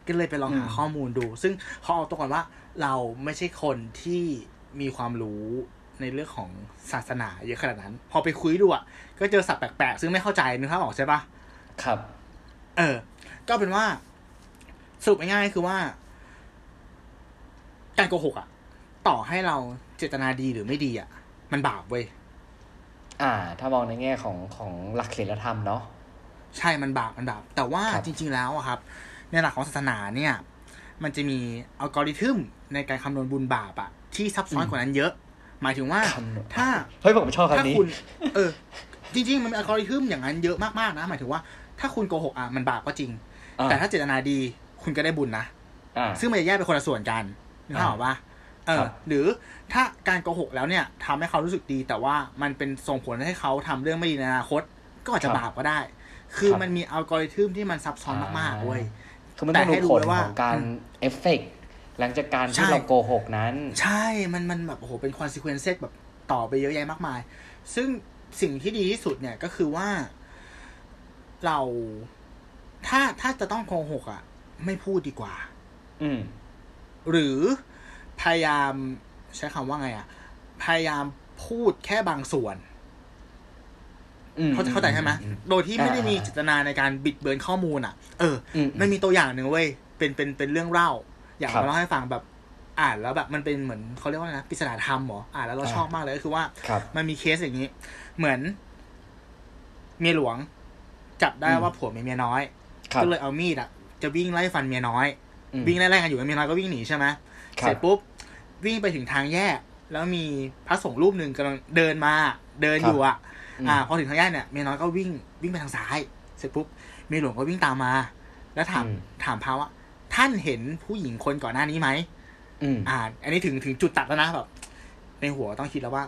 ก็เลยไปลองหาอืมข้อมูลดู ซึ่งขอเอาตัวก่อนว่าเราไม่ใช่คนที่มีความรู้ในเรื่องของศาสนาเยอะขนาดนั้น พอไปคุยดูอะ ก็เจอศัพท์แปลกๆ ซึ่งไม่เข้าใจนึกภาพออกใช่ปะครับ เออ ก็เป็นว่า สรุปง่ายๆคือว่า การโกหกอะต่อให้เราเจตนาดีหรือไม่ดีอะมันบาปเว้ยอ่า ถ้ามองในแง่ของของหลักศีลธรรมเนาะใช่มันบาปมันบาปแต่ว่าครับจริง ๆ แล้วอะครับ ในหลักของศาสนาเนี่ย มันจะมีอัลกอริทึมในการคำนวณบุญบาปอะที่ซับซ้อนกว่านั้นเยอะ หมายถึงว่าคำนวณถ้าเฮ้ยผมชอบถ้าคำนี้คุณ เออ จริง ๆ มันมีอัลกอริทึมอย่างนั้นเยอะมากๆนะ หมายถึงว่าถ้าคุณโกหกอะมันบาปก็จริงอ่าแต่ถ้าเจตนาดี คุณก็ได้บุญนะอ่าซึ่งมันจะแยกเป็นคนละส่วนกันนึกภาพออกปะเอครัอบหรือถ้าการโกหกแล้วเนี่ยทำให้เขารู้สึกดี แต่ว่ามันเป็นส่งผลให้เขาทำเรื่องไม่ดีในอนาคต ก็อาจจะครับบาปก็ได้ คือครับมันมีอัลกอริทึมที่มันซับซ้อนมากๆเว้ยคือมันต้องแต่ให้ดูรู้ผลไว้ว่าของการอืมเอฟเฟกต์หลังจากการใช่ที่เราโกหกนั้น ใช่ มันมันแบบโอ้โหเป็นคอนซ e เควนเซแบบต่อไปเยอะแยะมากมาย ซึ่งสิ่งที่ดีที่สุดเนี่ยก็คือว่า เราถ้าถ้าจะต้องโกหกอะ ไม่พูดดีกว่า อืม หรือพยายามใช้คำว่าไงอะ พยายามพูดแค่บางส่วนอืมเข้าใจเข้าใจใช่ไหมอืมโดยที่ไม่ได้มีอ่าเจตนาในการบิดเบือนข้อมูลอะ เอออืมมันมีตัวอย่างหนึ่งเว้ย เป็นเป็นเป็นเรื่องเล่า อยากครับมาเล่าให้ฟังแบบอ่านแล้วแบบมันเป็นเหมือนเขาเรียกว่าอะไรนะปริศนาธรรมเหรออ่านแล้วเราอ่าชอบมากเลยก็คือว่าครับมันมีเคสอย่างนี้ เหมือน เมียหลวง จับได้อืมว่าผัวมีเมียน้อยครับก็เลยเอามีดอะ จะวิ่งไล่ฟันเมียน้อยอืมวิ่งไล่ๆกันอยู่เมียน้อยก็วิ่งหนีใช่ไหมครับเสร็จปุ๊บวิ่งไปถึงทางแยก แล้วมีพระสงฆ์รูปหนึ่งกำลังเดินมาเดินอยู่อะอืมอ่า พอถึงทางแยกเนี่ยเมียน้อยก็วิ่งวิ่งไปทางซ้าย เสร็จปุ๊บเมียหลวงก็วิ่งตามมา แล้วถามอืมถามพระว่าท่านเห็นผู้หญิงคนก่อนหน้านี้ไหมอืมอ่า อันนี้ถึงถึงจุดตัดแล้วนะแบบในหัวต้องคิดแล้วว่า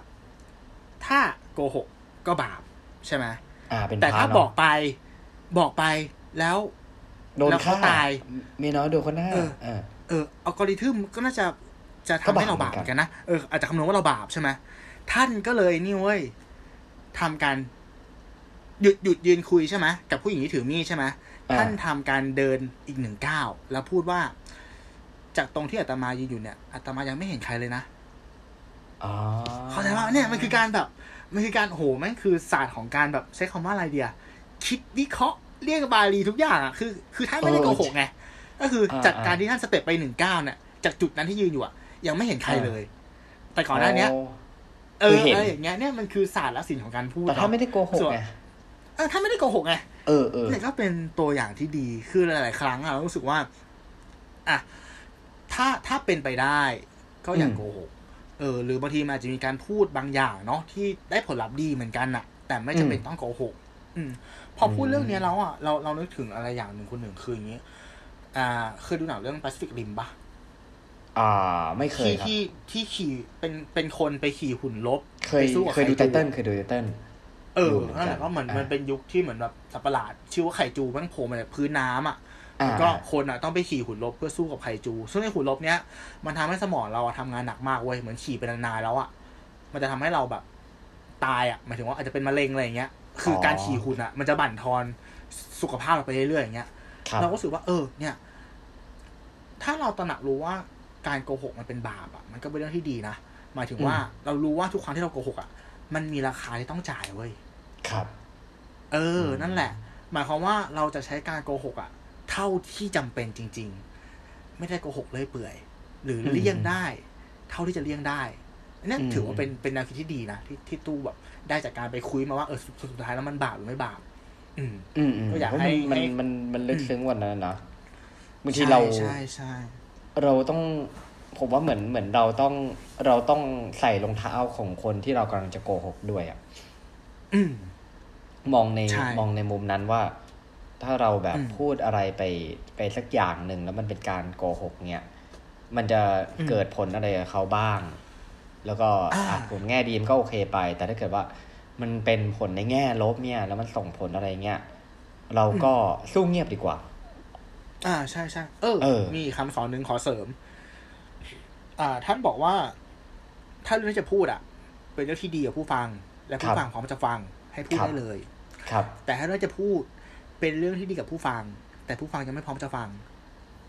ถ้าโกหกก็บาปใช่ไหมอ่าเป็นแต่พระถ้าเนะบอกไปบอกไปแล้ว โดนแล้วเขาฆ่าตายมีน้อยโดนคนหน้าเออ เออ เอออัลกอริทึมก็น่าจะจะก็ทำให้เราบาบาปปเหมือนกันเหมือนกันนะเอออาจจะคำนวณว่าเราบาปใช่ไหมท่านก็เลยนี่เว้ยทำการหยุดหยุดยืนคุยใช่ไหมกับผู้หญิงที่ถือมีดใช่ไหมอ่า ท่านทำการเดินอีกหนึ่งก้าวแล้วพูดว่า จากตรงที่อาตมายืนอยู่เนี่ยอาตมายังไม่เห็นใครเลยนะ อ๋อเข้าใจว่าเนี่ยมันคือการแบบมันคือการโอ้โหแม่งคือศาสตร์ของการแบบใช้คำว่าอะไรเดียคิดวิเคราะห์ เรียกบาลีทุกอย่างอะคือคือท่านไม่ได้โกหกไงก็คือจากการที่ท่านสเต็ปไปหนึ่งก้าวเนี่ยจากจุดนั้นที่ยืนอยู่อะ ยังไม่เห็นใครเลย แต่ก่อนหน้าเนี้ยเอคืออเห็นอะไรอย่างเงี้ยเนี่ยมันคือศาสตร์และศิลป์ของการพูดแต่ถ้าไม่ได้โกหกส่วนไงเออถ้าไม่ได้โกหกไงเออเออเนี่ยก็เป็นตัวอย่างที่ดีคือหลาย ๆ ครั้งอะเรารู้สึกว่าอะถ้าถ้าเป็นไปได้ ก็อย่าอืมโกหกเออหรือบางทีมันอาจจะมีการพูดบางอย่างเนาะที่ได้ผลลัพธ์ดีเหมือนกันอะแต่ไม่จำเป็นต้องโกหกอืม พอพูดเรื่องเนี้ยแล้วอะเราเรานึกถึงอะไรอย่างหนึ่งคนหนึ่งคืออย่างนี้อ่าเคยดูหนังเรื่อง Pacific Rim ปะอ่า ไม่เคยที่ครับที่ที่ขี่เป็นเป็นคนไปขี่หุ่นลบเคยไปสู้กับเคยดูไคไตจูเติ้ลเคยดูไตเติ้ลเออดูเหมือนกันนั่นแหละก็เหมือนอ่ามัมันเป็นยุคที่เหมือนแบบสัตว์ประหลาด ชื่อว่าไข่จูแมันโผล่มาจากพื้นน้ำอะอ่าแล้วก็คนอะต้องไปขี่หุ่นลบเพื่อสู้กับไข่จู ซึ่งในหุ่นลบเนี้ยมันทำให้สมองเราอะทำงานหนักมากเว้ย เหมือนขี่ไปนานๆแล้วอะ มันจะทำให้เราแบบ ตายอะ หมายถึงว่าอาจจะเป็นมะเร็งอะไรอย่างเงี้ย คือออการขี่หุ่นอะ มันจะบั่นทอนสุขภาพเราไปเรื่อยๆอย่างเงี้ยครับเราก็รู้สึกว่า เออ เนี่ย ถ้าเราตระหนักรู้ว่าการโกหกมันเป็นบาปอะ มันก็เป็นเรื่องที่ดีนะหมายถึงว่าเรารู้ว่าทุกครั้งที่เราโกหกอะมันมีราคาที่ต้องจ่ายเว้ยครับ เอออืมนั่นแหละ หมายความว่าเราจะใช้การโกหกอะ เท่าที่จำเป็นจริง ๆ ไม่ได้โกหกเลยเปื่อย หรือเลี่ยงได้ เท่าที่จะเลี่ยงได้อั นเนี้ยถือว่าเป็นเป็นแนวคิดที่ดีนะที่ที่ตู้แบบได้จากการไปคุยมาว่าเออสุดสุดท้ายแล้วมันบาปหรือไม่บาปอืมอืมอืมก็อยากเพระให้มันให้มันมันมันลึกอืมซึ้งกว่านั้นนะบางทีเราใช่ใช่เราต้องผมว่าเหมือนเหมือนเราต้องเราต้องใส่รองเท้าของคนที่เรากำลังจะโกหกด้วยอะอืมมองในใช่มองในมุมนั้นว่า ถ้าเราแบบอืมพูดอะไรไปไปสักอย่างหนึ่งแล้วมันเป็นการโกหกเนี่ยมันจะอืมเกิดผลอะไรกับเขาบ้าง แล้วก็อ่าอาจผลแง่ดีมันก็โอเคไป แต่ถ้าเกิดว่ามันเป็นผลในแง่ลบเนี่ย แล้วมันส่งผลอะไรเงี้ยเราก็สู้เงียบดีกว่า อ่าใช่ใช่เออเออ มีคำสอนหนึ่งขอเสริม อ่า ท่านบอกว่า ถ้าเรื่องที่จะพูดอะ เป็นเรื่องที่ดีกับผู้ฟัง และผู้ฟังพร้อมจะฟังให้พูดได้เลย ครับ แต่ถ้าเรื่องจะพูดเป็นเรื่องที่ดีกับผู้ฟัง แต่ผู้ฟังยังไม่พร้อมจะฟัง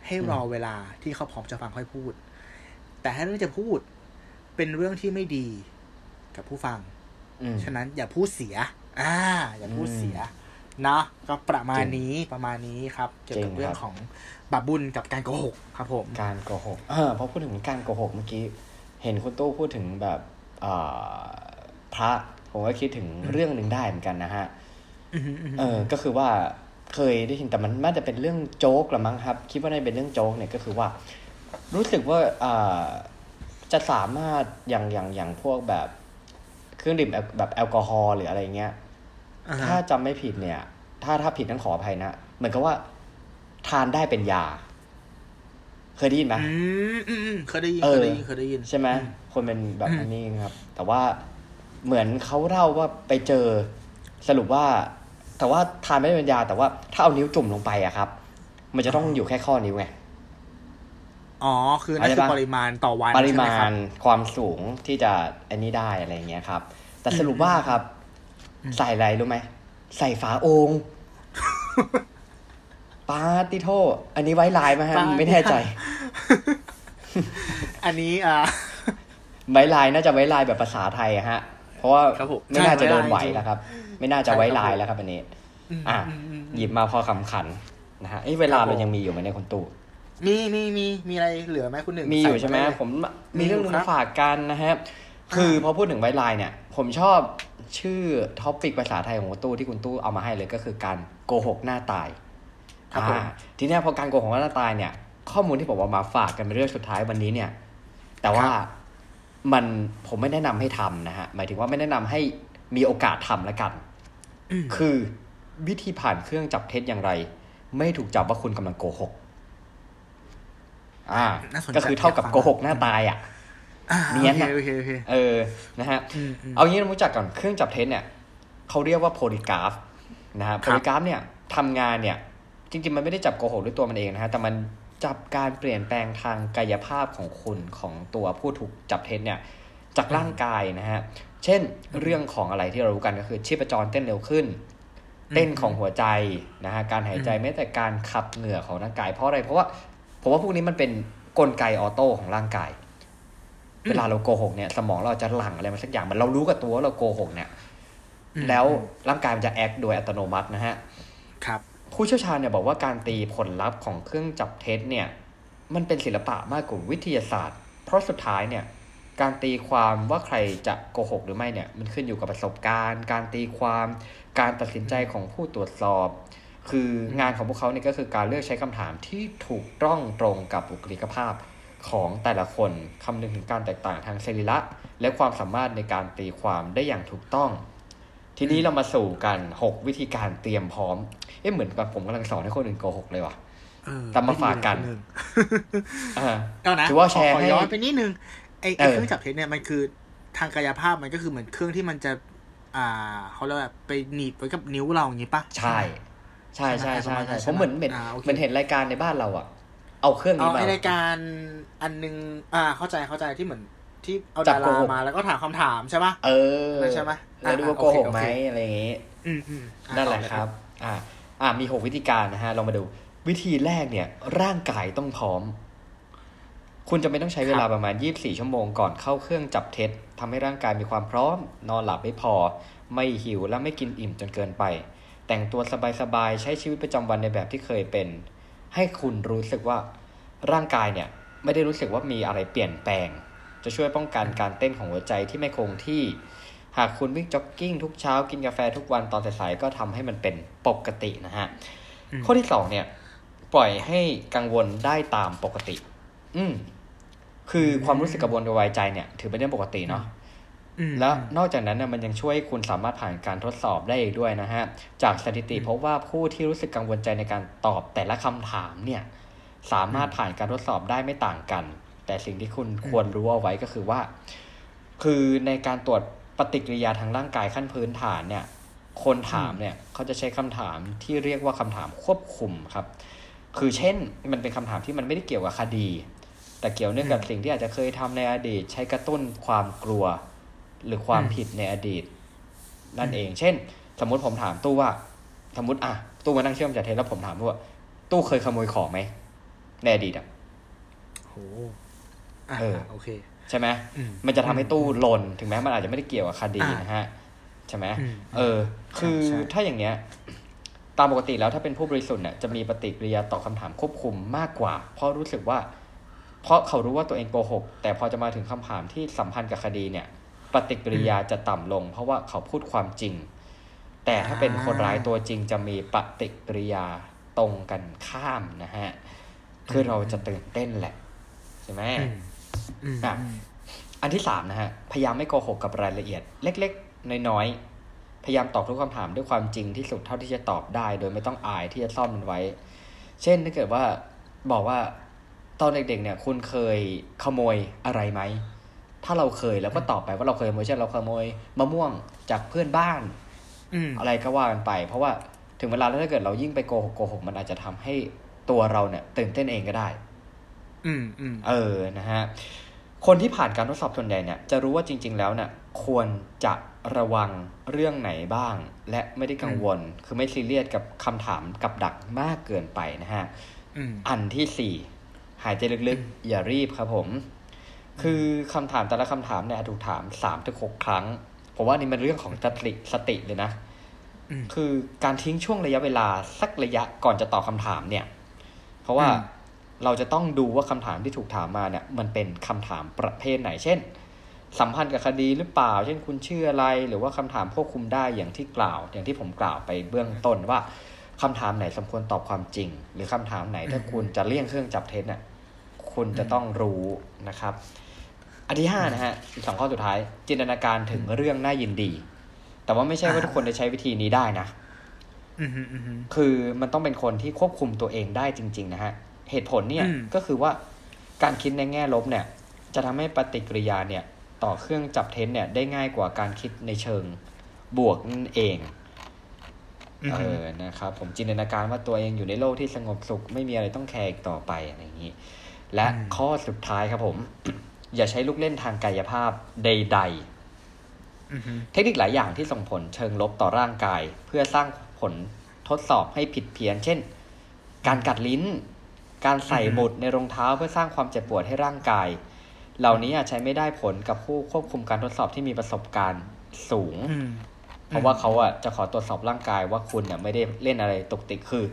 ให้รอเวลาที่เขาพร้อมจะฟังค่อยพูด แต่ถ้าเรื่องจะพูด เป็นเรื่องที่ไม่ดีกับผู้ฟังอืมฉะนั้นอย่าพูดเสีย อ่า อย่าพูดเสียเนาะก็ประมาณนี้ประมาณนี้ครับ เกี่ยวกับจริงครับเรื่องของบาปบุญกับการโกหกครับผม การโกหก เออพอพูดถึงการโกหกเมื่อกี้ เห็นคุณตู้พูดถึงแบบอ่าพระ ผมก็คิดถึงเรื่องหนึ่งได้เหมือนกันนะฮะอือหืออือหือเออ ก็คือว่าเคยได้ยินแต่มันน่าจะเป็นเรื่องโจ๊กละมั้งครับ คิดว่าน่าจะเป็นเรื่องโจ๊กเนี่ยก็คือว่า รู้สึกว่าอ่า จะสามารถอย่างอย่างอย่างพวกแบบเครื่องดื่มแอลแบบแอลกอฮอล์หรืออะไรเงี้ยอ่าฮะถ้าจำไม่ผิดเนี่ย ถ้าถ้าผิดต้องขออภัยนะ เหมือนกับว่า ทานได้เป็นยา เคยได้ยินไหมอืมอืมอืมเคยได้ยินเอเคอยได้ยินเคยได้ยิน ใช่ไหมอืคนเป็นแบบอืมอันนี้ครับ แต่ว่าเหมือนเขาเล่าว่าไปเจอสรุปว่า แต่ว่าทานไม่ได้เป็นยา แต่ว่าถ้าเอานิ้วจุ่มลงไปอะครับ มันจะต้องอยู่แค่ข้อนิ้วไง อ๋อ คือนั่นเข้าใจคือปะปริมาณต่อวันปริมาใช่ไหคณบความสูงที่จะอันนี้ได้อะไรอย่างเงี้ยครับ แต่สรุปว่าครับอืมใส่อะไรรู้ไหม ใส่ฝาโองค์ปาติโท อันนี้ไว้ลายไหมฮะปาติไม่แน่ใจ อันนี้อ่าไว้ลายน่าจะไว้ลายแบบภาษาไทยอะฮะ เพราะว่าครับผมไม่น่าจะโดนไหวใช่ไว้ลายจริงแล้วครับ ไม่น่าจะไว้ลายแล้วครับอันนี้มอะมอืมหยิบมาพอคำขันนะฮะเอ้ยเวลาครับผมเรายังมีอยู่ไหมในคนตู้ มีมีมีมีอะไรเหลือไหมคุณหนึ่งมีอยู่ใช่ไหมด้เลยผมมีมีเรื่องหอยู่นึงครับมาฝากกันนะฮะคือพอพูดถึงไวไลน์เนี่ย ผมชอบชื่อท็อปิกภาษาไทยของคุณตู้ที่คุณตู้เอามาให้เลยก็คือการโกหกหน้าตายครับผมอ่าทีเนี้ยพอการโกหกหน้าตายเนี่ย ข้อมูลที่ผมเอามาฝากกันเป็นเรื่องสุดท้ายวันนี้เนี่ย แต่ว่ามันผมไม่แนะนำให้ทำนะฮะหมายถึงว่าไม่แนะนำให้มีโอกาสทำแล้วกันอืมคือวิธีผ่านเครื่องจับเท็จอย่างไร ไม่ถูกจับว่าคุณกำลังโกหก อ่าน่าสนใจก็คือเท่ากับอยากฟังโกหกหน้าตายอะอ่าเนียนโออะเคโอเคโอเคเออนะฮะอืมอืมเอางี้เรารู้จักก่อนเครื่องจับเท็จเนี่ยเขาเรียกว่าโพลีกราฟนะฮะโพลีกราฟเนี่ยทำงานเนี่ย จริง ๆ มันไม่ได้จับโกหกด้วยตัวมันเองนะฮะแต่มันจับการเปลี่ยนแปลงทางกายภาพของคุณของตัวผู้ถูกจับเท็จเนี่ย จากร่างกายนะฮะ เช่นเรื่องของอะไรที่เรารู้กันก็คือชีพจรเต้นเร็วขึ้น เต้นของหัวใจนะฮะการหายใจแม้แต่การขับเหงื่อของร่างกายเพราะอะไรเพราะว่า ผมว่าพวกนี้มันเป็นกลไกออโต้ของร่างกาย เวลาเราโกหกเนี่ย สมองเราจะหลั่งอะไรมาสักอย่างมันเรารู้กับตัวว่าเราโกหกเนี่ยอืมแล้วร่างกายมันจะแอคโดยอัตโนมัตินะฮะ ครับผู้เชี่ยวชาญเนี่ยบอกว่าการตีผลลัพธ์ของเครื่องจับเท็จเนี่ย มันเป็นศิลปะมากกว่าวิทยาศาสตร์ เพราะสุดท้ายเนี่ย การตีความว่าใครจะโกหกหรือไม่เนี่ย มันขึ้นอยู่กับประสบการณ์ การตีความ การตัดสินใจของผู้ตรวจสอบ คืองานของพวกเขาเนี่ยก็คือการเลือกใช้คำถามที่ถูกต้องตรงกับบุคลิกภาพของแต่ละคนคำนึงถึงการแตกต่างทางสรีระและความสามารถในการตีความได้อย่างถูกต้อง ทีนี้เรามาสู่กันหกวิธีการเตรียมพร้อม เอ๊ะเหมือนกับผมกำลังสอนให้คนอื่นโกหกเลยว่ะเออตามมาฝากกันไม่ดีเลยอ่าเอานะถือว่าแชร์ขอให้ย้อนไปนิดนึงไอไอเออเครื่องจับเท็จเนี่ยมันคือทางกายภาพมันก็คือเหมือนเครื่องที่มันจะ อ่าเขาเรียกว่าไปหนีบไว้กับนิ้วเราอย่างนี้ปะใช่ ใช่ใช่ใช่ใช่ใช่ไหมผมเหมือนเหมือนอ่าโอเคเหมือนเห็นรายการในบ้านเราอะ เอาเครื่องเอานี้มาไอรายการอันนึง อ่า เข้าใจเข้าใจที่เหมือนที่เอาจัดาบโกราหกมาแล้วก็ถามคำถามใช่ปะเออใช่ไหมแล้วดูว่าอ่าโกหกโอเคไหมโอเคอะไรอย่างงี้อืมอืมอ่นั่นแหละต่อเยครับ อ่า อ่ามีหกวิธีการนะฮะลองมาดู วิธีแรกเนี่ย ร่างกายต้องพร้อม คุณจะไม่ต้องใช้เวลาประมาณ 24 ชั่วโมงก่อนเข้าเครื่องจับเท็จทำให้ร่างกายมีความพร้อม นอนหลับไม่พอ ไม่หิวและไม่กินอิ่มจนเกินไป แต่งตัวสบายๆ ใช้ชีวิตประจำวันในแบบที่เคยเป็น ให้คุณรู้สึกว่าร่างกายเนี่ยไม่ได้รู้สึกว่ามีอะไรเปลี่ยนแปลง จะช่วยป้องกันการเต้นของหัวใจที่ไม่คงที่ หากคุณวิ่งจ็อกกิ้งทุกเช้ากินกาแฟทุกวันตอนสายๆก็ทำให้มันเป็นปกตินะฮะอืมข้อที่สองเนี่ย ปล่อยให้กังวลได้ตามปกติ อืมคือความรู้สึกกังวลกระวายใจเนี่ย ถือเป็นเรื่องปกติเนาะอืม แล้วนอกจากนั้นนะมันยังช่วยให้คุณสามารถผ่านการทดสอบได้อีกด้วยนะฮะ จากสถิติพบว่าผู้ที่รู้สึกกังวลใจในการตอบแต่ละคำถามเนี่ยสามารถผ่านการทดสอบได้ไม่ต่างกัน แต่สิ่งที่คุณควรรู้เอาไว้ก็คือว่า คือในการตรวจปฏิกิริยาทางร่างกายขั้นพื้นฐานเนี่ย คนถามเนี่ยเขาจะใช้คำถามที่เรียกว่าคำถามควบคุมครับ คือเช่นมันเป็นคำถามที่มันไม่ได้เกี่ยวกับคดี แต่เกี่ยวเนื่องกับสิ่งที่อาจจะเคยทำในอดีต ใช้กระตุ้นความกลัว หรือความผิดในอดีต นั่นเอง เช่น สมมุติผมถามตู้ว่า สมมติอะตู้มานั่งเชื่อมจากเทปแล้วผมถามตู้ว่า ตู้เคยขโมยของไหมในอดีตอะโหอ่าเออโอเค ใช่ไหมอืมมันจะทำให้ตู้หล่นถึงแม้มันอาจจะไม่ได้เกี่ยวกับคดีอ่านนะฮะใช่ไหมอืมเออ คือใช่ถ้าอย่างเงี้ย ตามปกติแล้วถ้าเป็นผู้บริสุทธิ์เนี่ยจะมีปฏิกิริยาตอบคำถามควบคุมมากกว่า เพราะรู้สึกว่า เพราะเขารู้ว่าตัวเองโกหก แต่พอจะมาถึงคำถามที่สัมพันธ์กับคดีเนี่ย ปฏิกิริยาจะต่ำลง เพราะว่าเขาพูดความจริง แต่ถ้าเป็นคนร้ายตัวจริงจะมีปฏิกิริยาตรงกันข้ามนะฮะคือเราจะตื่นเต้นแหละ ใช่ไหมอืมอืมอะอืมอันที่สามนะฮะ พยายามไม่โกหกกับรายละเอียด เล็ก ๆ น้อยพยายามตอบทุกคำถามด้วยความจริงที่สุดเท่าที่จะตอบได้ โดยไม่ต้องอายที่จะซ่อนมันไว้ เช่นถ้าเกิดว่าบอกว่าตอนเด็กๆเนี่ย คุณเคยขโมยอะไรไหม ถ้าเราเคยแล้วก็ตอบไปว่าเราเคยขโมยเช่นเราขโมยมะม่วงจากเพื่อนบ้านอืมอะไรก็ว่ากันไป เพราะว่าถึงเวลาแล้วถ้าเกิดเรายิ่งไปโกหกโกหกมันอาจจะทำให้ตัวเราเนี่ยตื่นเต้นเองก็ได้ อืมอืมเออนะฮะคนที่ผ่านการทดสอบส่วนใหญ่เนี่ยจะรู้ว่าจริง ๆ แล้วเนี่ยควรจะระวังเรื่องไหนบ้าง และไม่ได้กังวล คือไม่ซีเรียสกับคำถามกับดักมากเกินไปนะฮะอืมอันที่สี่หายใจลึกๆ อย่ารีบครับผม คือคำถามแต่ละคำถามเนี่ยถูกถามสามถึงหกครั้ง ผมว่านี่มันเรื่องของสติสติเลยนะอืมคือการทิ้งช่วงระยะเวลาสักระยะก่อนจะตอบคำถามเนี่ย เพราะว่าอืมเราจะต้องดูว่าคำถามที่ถูกถามมาเนี่ย มันเป็นคำถามประเภทไหน เช่น สัมพันธ์กับคดีหรือเปล่า เช่นคุณชื่ออะไร หรือว่าคำถามควบคุมได้อย่างที่กล่าว อย่างที่ผมกล่าวไปเบื้องต้นว่าคำถามไหนสมควรตอบความจริง หรือคำถามไหนถ้าคุณจะเลี่ยงเครื่องจับเท็จเนี่ยคุณจะต้องรู้นะครับ อันที่ห้านะฮะอีกสองข้อสุดท้าย จินตนาการถึงเรื่องน่ายินดี แต่ว่าไม่ใช่ว่าทุกคนจะใช้วิธีนี้ได้นะอืมอืมอืมคือมันต้องเป็นคนที่ควบคุมตัวเองได้จริง ๆ นะฮะ เหตุผลเนี่ยอืมก็คือว่าการคิดในแง่ลบเนี่ย จะทำให้ปฏิกิริยาเนี่ย ต่อเครื่องจับเท็จเนี่ยได้ง่ายกว่าการคิดในเชิงบวกนั่นเองอืมเออนะครับ ผมจินตนาการว่าตัวเองอยู่ในโลกที่สงบสุข ไม่มีอะไรต้องแคร์อีกต่อไปอะไรอย่างนี้ และข้อสุดท้ายครับผม อย่าใช้ลูกเล่นทางกายภาพใดๆอืมอืมเทคนิคหลายอย่างที่ส่งผลเชิงลบต่อร่างกาย เพื่อสร้างผลทดสอบให้ผิดเพี้ยน เช่น การกัดลิ้น การใส่หมุดในรองเท้าเพื่อสร้างความเจ็บปวดให้ร่างกาย เหล่านี้อาจใช้ไม่ได้ผลกับผู้ควบคุมการทดสอบที่มีประสบการณ์สูงอืมเพราะว่าเขาอะจะขอตรวจสอบร่างกายว่าคุณเนี่ยไม่ได้เล่นอะไรตกติกคือ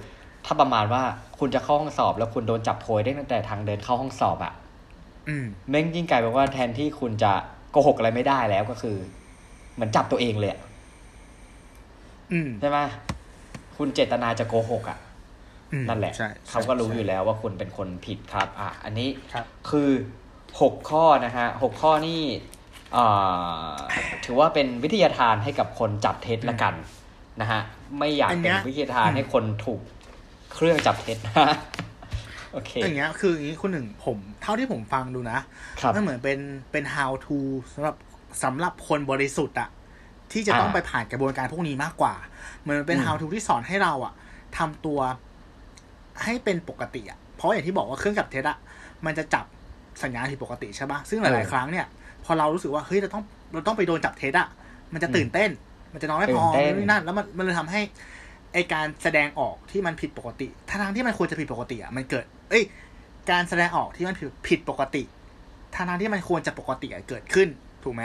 ถ้าประมาณว่าคุณจะเข้าห้องสอบ แล้วคุณโดนจับโพยได้ตั้งแต่ทางเดินเข้าห้องสอบอะอืม แม่งยิ่งกลายเป็นว่าแทนที่คุณจะโกหกอะไรไม่ได้แล้วก็คือ เหมือนจับตัวเองเลยอะอืมใช่ไหมคุณเจตนาจะโกหกอะอืมนั่นแหละใช่เขาก็รู้ใช่อยู่แล้วว่าคุณเป็นคนผิดครับ อะ อันนี้ครับคือหกข้อนะฮะหกข้อนี่อ่าถือว่าเป็นวิทยาทานให้กับคนจับเท็จละกันนะฮะ ไม่อยากอันเนี้เป็นยวิทยาทานให้คนถูกเครื่องจับเท็จนะ โอเคอย่างเงี้ยคืออย่างนี้คุณหนึ่งผม เท่าที่ผมฟังดูนะครับมันเหมือนเป็นเป็น how to สำหรับสำหรับคนบริสุทธิ์อะที่จะต้องอ่าไปผ่านกระบวนการพวกนี้มากกว่า เหมือนเป็นอืม how to ที่สอนให้เราอะทำตัวให้เป็นปกติอะเพราะอย่างที่บอกว่าเครื่องจับเท็จอะมันจะจับสัญญาณผิดปกติใช่ปะซึ่งหลาย ๆ ครั้งเนี่ย พอเรารู้สึกว่าเฮ้ยเราต้องเราต้องไปโดนจับเท็จอะมันจะตื่นเต้น มันจะนอนไม่พอตื่นเต้นนู่นนี่นั่นแล้วมันมันเลยทำให้ไอการแสดงออกที่มันผิดปกติทั้งๆที่มันควรจะผิดปกติอะมันเกิด เอ้ย การแสดงออกที่มันผิดผิดปกติทางทางๆที่มันควรจะปกติอะเกิดขึ้นถูกไหม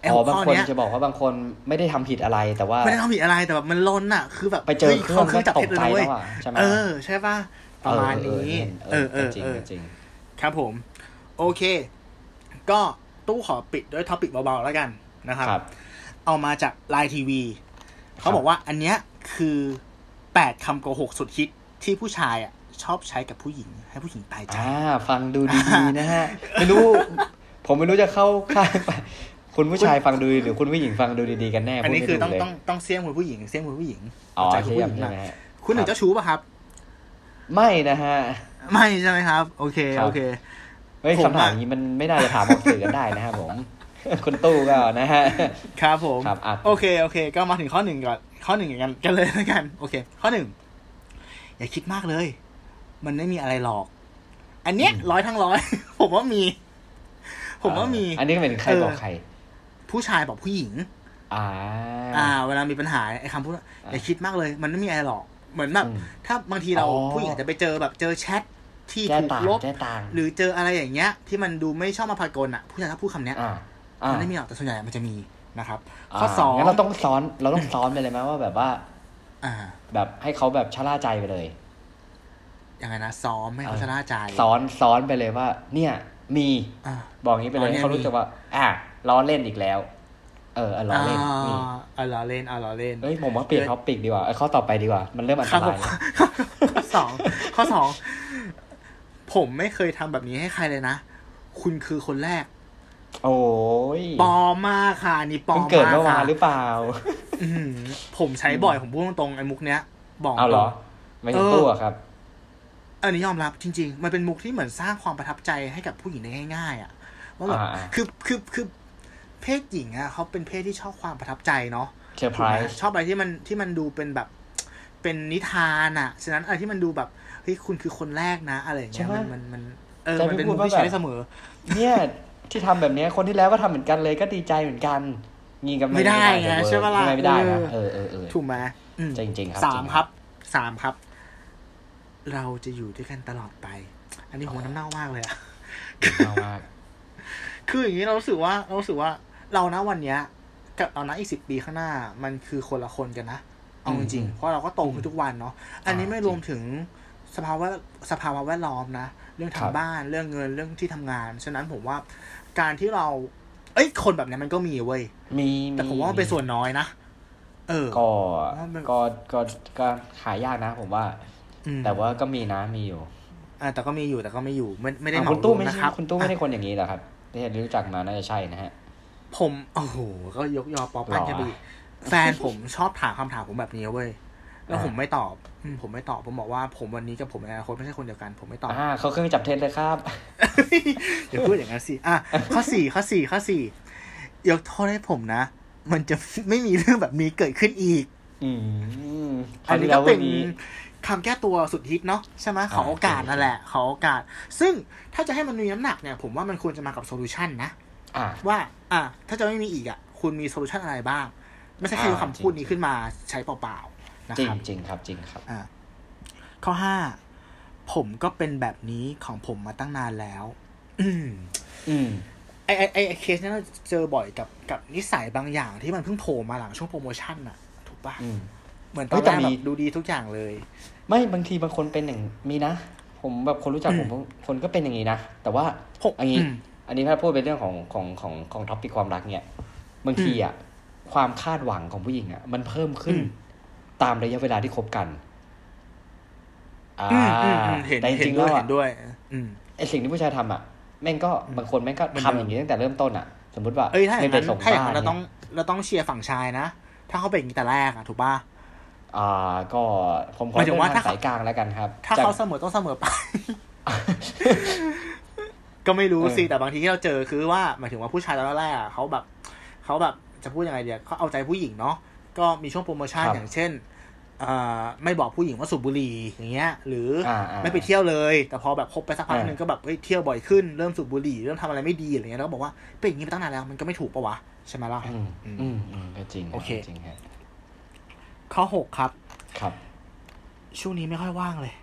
ไอ้อ๋หัอวบางข้อคนเนี้ยจะบอกว่าบางคนไม่ได้ทำผิดอะไรแต่ว่าไม่ได้ทำผิดอะไรแต่แบบมันล้นอะคือแบบไปเจอฮ้ยเครื่องเครื่องจับก็ตเท็กจเลยใจนะเว้แล้ยวอะใช่ไหมเออใช่ป่ะประมาณนี้ เออเออจริงเออจริงครับผม โอเค ก็ตู้ขอปิดด้วยท็อปิกเบาๆแล้วกันนะครับครับเอามาจากไลน์ทีวีเขาครับบอกว่าอันเนี้ยคือแปดคำโกหกสุดฮิตที่ผู้ชายอะ ชอบใช้กับผู้หญิง ให้ผู้หญิงตายใจอ่าฟังดูดีๆนะฮะไม่รู้ ผมไม่รู้จะเข้าข้างไปคุณผู้ชายฟังดูดีหรือคุณผู้หญิงฟังดูดีๆกันแน่อันนี้พูดคือไม่ต้องถูกเลยต้องต้องเสี่ยงคุณผู้หญิงเสี่ยงคุณผู้หญิงอ๋อใจคุณเทียผู้มหญิงใช่นะไหมฮะคุณหนึ่งครับเจ้าชู้ป่ะครับ ไม่นะฮะ ไม่ใช่ไหมครับ โอเคครับโอเคเฮ้ยผมคำถามอะนี้มันไม่น่าจะถามออกสื่อกันได้นะครับผมคุณตู้ก็นะฮะ ครับผมครับอะโอเคโอเค ก็มาถึงข้อหนึ่งก่อนข้อหนึ่งกันกันเลยแล้วกัน โอเค ข้อหนึ่งอย่าคิดมากเลย มันไม่มีอะไรหรอก อันเนี้ยร้อยทั้งร้อย ผมว่ามี ผมว่ามี อันนี้ก็เป็นใครเออบอกใคร ผู้ชายบอกผู้หญิง อ่า อ่า เวลามีปัญหาไอ้คำพูดว่าอย่าคิดมากเลย มันไม่มีอะไรหรอก เหมือนแบบอืมถ้าบางทีเราอ๋อผู้หญิงอาจจะไปเจอแบบเจอแชทที่แก้ถูกต่างลบแก้ต่างหรือเจออะไรอย่างเงี้ย ที่มันดูไม่ชอบมาพากลอะ ผู้ชายถ้าพูดคำเนี้ยอ่าอ่ามันไม่มีหรอกแต่ส่วนใหญ่มันจะมีนะครับข้อสองงั้นเราต้องซ้อนเราต้องซ้อนไปเลยไหมว่าแบบว่า อ่า แบบให้เขาแบบชะล่าใจไปเลย ยังไงนะซ้อมให้เขาชนะใจซ้อนซ้อนไปเลยว่า เนี่ยมีอ่าบอกงี้ไปเลยอ๋อเนี่ยเขารู้จักว่า อะล้อเล่นอีกแล้ว เอออะล้อเล่นนี่อ่าล้อเล่นอ่าล้อเล่นเอ้ยผมว่าเปลี่ยนท็อปิกดีกว่าเอ้ยข้อต่อไปดีกว่า มันเริ่มอันคตรับผรายมแล้วข้อสองข้อสองผมไม่เคยทำแบบนี้ให้ใครเลยนะ คุณคือคนแรก โอ้ยปลอมมากค่ะ นี่ปลอเพิ่มงเกิดมากเมื่อวาค่ะนหรือเปล่า อื้อหือผมใช้บ่อยผมพูดตรงๆไอ้มุกเนี้ยบอกเอาเหรอตงไม่ถึงตู้อะครับ อันนี้ยอมรับจริง ๆ มันเป็นมุกที่เหมือนสร้างความประทับใจให้กับผู้หญิงได้ง่าย ๆ อะว่าแบบอ่าคือคือคือเพศหญิงอะเขาเป็นเพศที่ชอบความประทับใจเนาะเซอร์ไพถูรกไหมส์ชอบอะไรที่มันที่มันดูเป็นแบบเป็นนิทานอะ ฉะนั้นอะไรที่มันดูแบบเฮ้ยคุณคือคนแรกนะ อะไรอย่างเงี้ยมันมันมันเออมันเป็นมุกที่ใช้ได้เสมอ เนี่ยที่ทำแบบเนี้ยคนที่แล้วก็ทำเหมือนกันเลยก็ดีใจเหมือนกันงีกับไม่ได้ไงใช่ปะล่ะไม่ได้นะเอเอออเออเออถูกไหมอืมจริงๆครับสามจริงครับสามครับ เราจะอยู่ด้วยกันตลอดไป อันนี้ผมน้ำเน่ามากเลยอะเอามากคืออย่างนี้เรารู้สึกว่าเรารู้สึกว่าเรานะวันเนี้ยกับเรานะอีกสิบปีข้างหน้า มันคือคนละคนกันนะเอาจริงๆเพราะเราก็โตขึ้นทุกวันเนาะอันนี้ไม่รวมถึงสภาวะสภาวะแวดล้อมนะ เรื่องครัทางบบ้านเรื่องเงินเรื่องที่ทำงาน ฉะนั้นผมว่าการที่เรา เอ้ยคนแบบเนี้ยมันก็มีเว้ยมีแต่ผมว่ามันเป็นส่วนน้อยนะเออก็ว่ามันก็ก็ก็หายากนะ ผมว่าอืม แต่ว่าก็มีนะมีอยู่อ่าแต่ก็มีอยู่แต่ก็ไม่อยู่ไม่ไม่ได้อะเหมาคุณตู้รวมไม่นะใช่ครับคุณตู้ไม่ได้คนอย่างนี้เหรอครับที่รู้จักมาน่าจะใช่นะฮะ ผมโอ้โหก็ยกยอปอปั้นหรอกันไปอีกแฟนผมชอบถามคำถามผมแบบนี้เว้ยแล้วอ่าผมไม่ตอบอืมผมไม่ตอบผมบอกว่าผมวันนี้กับผมในอนาคตไม่ใช่คนเดียวกัน ผมไม่ตอบอ่าเขาเครื่องจับเท็จเลยครับอย่าพูดอย่างนั้นสิอะข้อสี่ข้อสี่ข้อสี่ยกโทษให้ผมนะ มันจะไม่มีเรื่องแบบนี้เกิดขึ้นอีก อืมอันนี้คราก็วที่เป็นแล้ววั คำแก้ตัวสุดฮิตเนาะใช่ไหมขออ่าโอกาสใช่นั่นแหละ ขอโอกาส ซึ่งถ้าจะให้มันมีน้ำหนักเนี่ย ผมว่ามันควรจะมากับ solution นะอ่าว่า อะถ้าจะไม่มีอีกอะ คุณมี solution อะไรบ้าง ไม่ใช่แค่อ่าคำพูดนี้ขึ้นมาใช้เปล่าๆนะจริงครับจริงครับจริงครับอ่าข้อห้าผมก็เป็นแบบนี้ของผมมาตั้งนานแล้ว อืม อืมไอไอไอไอเคสเนี้ยเราเจอบ่อยกับกับนิสัยบางอย่างที่มันเพิ่งโผล่มาหลังช่วงโปรโมชั่นอะถูกปะอืม เหมือนตเฮ้อนยแรแต่กมีแบบดูดีทุกอย่างเลย ไม่บางทีบางคนเป็นอย่างมีนะ ผมแบบคนรู้จักผมคนก็เป็นอย่างนี้นะ แต่ว่าผมอันนี้อืมอันนี้ถ้าพูดเป็นเรื่องของของของของท็อปปิกความรักเนี่ย บางทีอะความคาดหวังของผู้หญิงอะ มันเพิ่มขึ้นอืมตามระยะเวลาที่คบกัน อ่าอืมอืมอืมเห็นแต่จเห็รินงๆด้แล้ววยเห็นด้วยอืมไอสิ่งที่ผู้ชายทำอะแม่งก็บางคนแม่งก็มันทำอย่างนี้ตั้งแต่เริ่มต้นอะ สมมติว่าเอ้ยถ้าอย่างไม่นั้นไปส่งถ้าอย่างบ้านั้นนเราเนี่ต้องยเราต้องเชียร์ฝั่งชายนะถ้าเขาเป็นอย่างนี้แต่แรกอะถูกปะ อ่าก็ผมขอหมายถึงว่าเลือกถ้าทางสายกลางแล้วกันครับ ถ้าจากเขาเสมอต้องเสมอไป ก็ไม่รู้สิเออแต่บางทีที่เราเจอคือว่าหมายถึงว่าผู้ชายตอนแรกอะเขาแบบเขาแบบจะพูดยังไงเดียเขาเอาใจผู้หญิงเนาะก็มีช่วงโปรโมชั่นอย่างเช่นอ่าไม่บอกผู้หญิงว่าสูบบุหรี่อย่างเงี้ย หรืออาอ่าไม่ไปเที่ยวเลย แต่พอแบบคบไปสักพักอ่าหนึ่งก็แบบเฮ้ยเที่ยวบ่อยขึ้นเริ่มสูบบุหรี่เริ่มทำอะไรไม่ดีอะไรเงี้ยแล้วก็บอกว่าเป็นอย่างนี้มาตั้งนานแล้วมันก็ไม่ถูกปะวะใช่ไหมล่ะอืมอืมอืมก็จริงโอเคจริงฮะ ข้อหกครับ ครับ ช่วงนี้ไม่ค่อยว่างเลย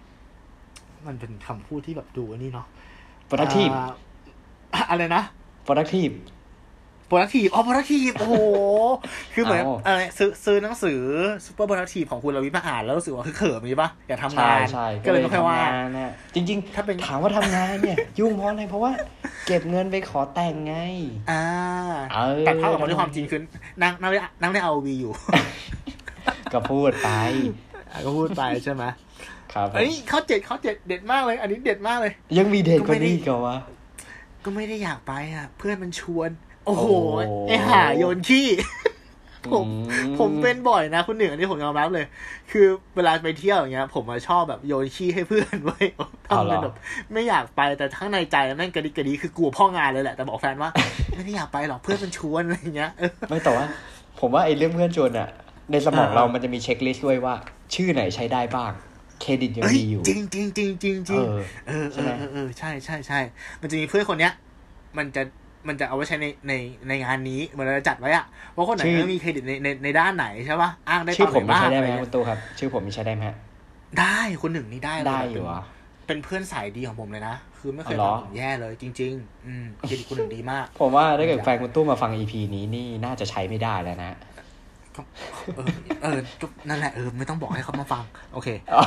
มันเป็นคำพูดที่แบบดูอันนี้เนาะ productive อ่าอะไรนะ productive productive อ๋อ productive โอ้โห คือเหมือนเอา อะไรซื้อซื้อหนังสือ super productive ของคุณเราวิทย์มาอ่านแล้วรู้สึกว่าคือเขิมอย่างนี้ปะอยากทำใช่งานใช่ก็เลยไม่ค่อยว่าง ทำงานน่ะจริงถ้าเป็นๆถามว่าทำงานเนี่ย ยุ่งเพราะอะไรเพราะว่า เก็บเงินไปขอแต่งไง อ่า เออแต่ภาพออกมาด้วยความจริงคือนั่งนั่งได้นั่งได้เอาวีอยู่ ก็พูดไปอะก็พูดไปใช่ไหมครับผมเอ้ยข้อเจ็ดข้อเจ็ดเด็ดมากเลย อันนี้เด็ดมากเลย ยังมีเด็กก็กว่าไม่ได้นี้อีก็วะก็ไม่ได้อยากไปอะ เพื่อนมันชวน โอ้โหโอ้ไอห่าโยนขี้ผมอืผมเป็นบ่อยนะคุณหนึ่งอันนี้ผมยอมรับเลย คือเวลาไปเที่ยวอย่างเงี้ย ผมมาชอบแบบโยนขี้ให้เพื่อนไว้ทำเป็นแบบไม่อยากไปแต่ข้างในใจแม่งกระดิกกระดีคือกลัวพ่องานเลยแหละแต่บอกแฟนว่า ไม่ได้อยากไปหรอกเพื่อนมันชวนอะไรอย่างเงี้ยเออไม่แต่ว่าผมว่าไอ้เรื่องเพื่อนชวนอะ ในสมองอ่าเรามันจะมีเช็คลิสต์ด้วยว่า ชื่อไหนใช้ได้บ้าง เครดิตยังเอ้ยดีอยู่ จริงจริงจริงจริงจริงเออเออใช่เอไหมอเออเออใช่ใช่ใช่มันจะมีเพื่อนคนเนี้ย มันจะมันจะเอาไว้ใช้ในในในงานนี้เหมือนเราจะจัดไว้อะว่าคนไหนชื่อมีเครดิตในในในด้านไหนใช่ปะอ้างได้ชื่อตอนผมไหนมีบ้างใช้ได้อะไหไรมครับเงี้คุยณตู้ครับ ชื่อผมมีใช้ได้ไหมฮะได้คนหนึ่งนี่ได้เลยได้อยู่เหรอเป็นเพื่อนสายดีของผมเลยนะ คือไม่เคยอ๋อเหรอทำผมแย่เลยจริง ๆ อืมเครดิตคนหนึ่งดีมาก ผมว่าถ้าเกิดแฟนคุณตู้มาฟังอีพีนี้นี่น่าจะใช้ไม่ได้แล้วนะก็ เออเออก็นั่นแหละเออไม่ต้องบอกให้เขามาฟัง โอเคอ๋อ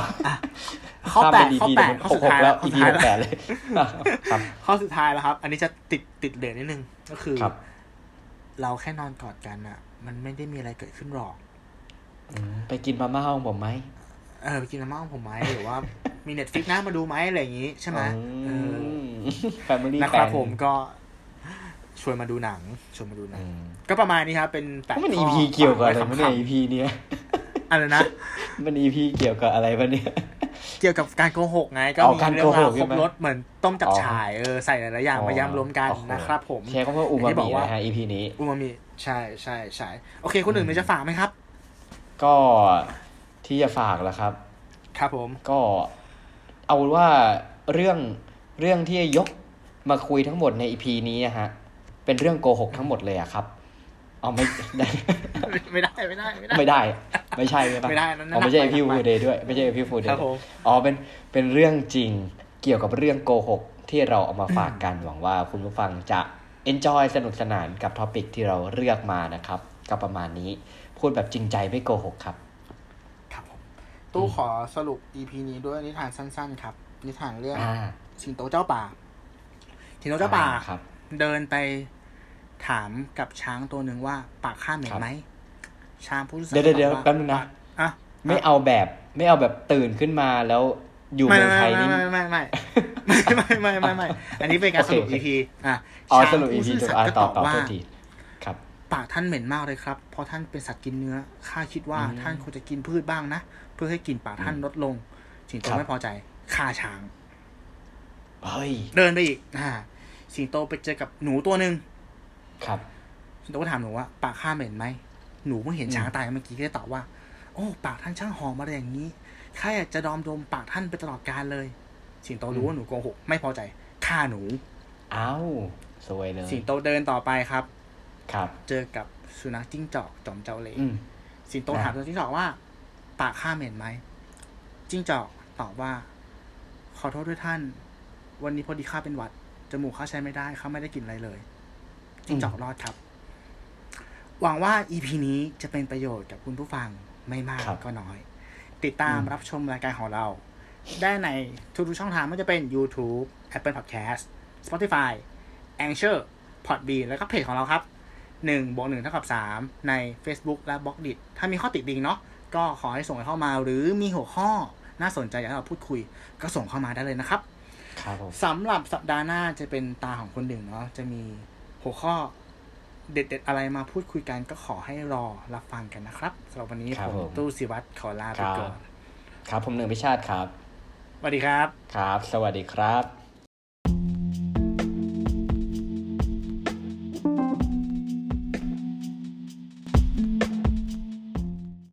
ข้อแปดข้ามข้อเป็น EP แปดเดี๋ยวข้อหสุกดหท้ากยแล้แล้วว EP ข้อหสุดกแปท้ายดเลยครับข้อสุดท้ายแล้วครับ อันนี้จะติดติดเด่นนิดนึงก็คือครับเราแค่นอนกอดกันอะ มันไม่ได้มีอะไรเกิดขึ้นหรอกอืมไปกินมาม่าห้องผมไหมเออไปกินน้ำมันของผมไหมหรือว่ามีเน็ตฟิกนะมาดูไหมอะไรอย่างงี้ใช่ไหมเออแฟมิลี่นะครับผมก็ ชวนมาดูหนังชวนมาดูหนัอืงมก็ประมาณนี้ครับ เป็นแปดมันข้ EP เกี่ยวกับอะไรฝามั้ว้เนี่ยขำ EP เนี้ยๆอะไรนะ มัน EP เกี่ยวกับอะไรวะเนี่ย เกี่ยวกับการโกหกไง ก็อ๋อมีการเรื่องราวโกหกคใช่รบไหมรถเหมือนต้มจับอ๋อฉ่ายเออใส่หลายๆอย่างมายำรวมกันโอ้โหนะครับผมใช้คำว่าอูมาย่งที่บมิกว่านะฮะ EP นี้อูมามิใช่ใช่ใช่โอเคคนอื่นมีจะฝากไหมครับ ก็ที่จะฝากแล้วครับ ครับผมก็เอาว่าเรื่องเรื่องที่ยกมาคุยทั้งหมดใน EP นี้อะฮะ เป็นเรื่องโกหกทั้งหมดเลยอะครับเอาไม่ได้ไม่ได้ไม่ได้ไม่ได้ ไม่ได้ ไม่ใช่ใช่ปะไม่ได้นั่นอ๋อไม่ใช่หนักไปพี่หนักฟูไปเดย์ด้วย ไม่ใช่พี่ฟูเดครับย์ผมอ๋อเป็นเป็นเรื่องจริงเกี่ยวกับเรื่องโกหกที่เราเอามาฝากกันหวังว่าคุณผู้ฟังจะ enjoy สนุกสนานกับท็อปิกที่เราเลือกมานะครับก็ประมาณนี้พูดแบบจริงใจไม่โกหกครับ ครับผมตู้ขอสรุป EP นี้ด้วยนิทานสั้น ๆ ครับ นิทานเรื่องอ่าสิงโตเจ้าป่าสิงโตเจ้าป่าครับเดินไป ถามกับช้างตัวหนึ่งว่า ปากข้าเหม็นไหมช้างพูดเดี๋ยวเดี๋ยวแป๊บนึงนะไม่เอาแบบไม่เอาแบบตื่นขึ้นมาแล้วอยู่เมืองไทยนี่ไม่ไม่ไม่ไม่ไม่ไม่ไม่ไม่อันนี้เป็นการสรุปอีพีอะช้างผู้ซื่อสัตย์ก็ตอบว่าปากท่านเหม็นมากเลยครับ เพราะท่านเป็นสัตว์กินเนื้อ ข้าคิดว่าท่านควรจะกินพืชบ้างนะ เพื่อให้กลิ่นปากท่านลดลงสิงโตไม่พอใจฆ่าช้าง เฮ้ย เดินไปอีกอ่าสิงโตไปเจอกับหนูตัวหนึ่ง ครับสิงโตก็ถามหนูว่าปากข้าเหม็นไหมหนูเพิ่งเห็นอืมช้างตายเมื่อกี้ก็เลยตอบว่า โอ้ปากท่านช่างหอมมาได้อย่างนี้ข้าอยากจะดอมดมปากท่านไปตลอดกาลเลย สิงโตรู้ว่าหนูโกหกไม่พอใจฆ่าหนูอ้าวสวยเลย สิงโตเดินต่อไปครับ ครับ เจอกับสุนัขจิ้งจอกจอมเจ้าเล่ห์อืมสิงโตอ่าถามตัวจิ้งจอกว่า ปากข้าเหม็นไหมจิ้งจอกตอบว่า ขอโทษด้วยท่าน วันนี้พอดีข้าเป็นหวัดจมูกข้าใช้ไม่ได้ข้าไม่ได้กลินอะไรเลย จิ้งจอกรอดครับ หวังว่า EP นี้จะเป็นประโยชน์กับคุณผู้ฟังไม่มากครับก็น้อย ติดตามอืมรับชมรายการของเรา ได้ในทุกๆช่องทางไม่ว่าจะเป็น YouTube Apple Podcast Spotify Anchor Podbean แล้วก็เพจของเราครับ1บวก1เท่ากับ 3 ใน Facebook และ b ล็อกดิถ้ามีข้อติติงเนาะก็ขอให้ส่งเข้ามาหรือมีหัวข้อน่าสนใจอยากให้เราพูดคุย ก็ส่งเข้ามาได้เลยนะครับครับผมสำหรับสัปดาห์หน้าจะเป็นตาของคนหนึ่งเนาะจะมี หัวข้อเด็ดๆ อะไรมาพูดคุยกันก็ขอให้รอรับฟังกันนะครับสำหรับวันนี้ครับผมผมตู้สิวัตรขอลาไปครับก่อน ครับผมหนึ่งพิชาติครับสวัสดีครับ ครับ สวัสดีครับ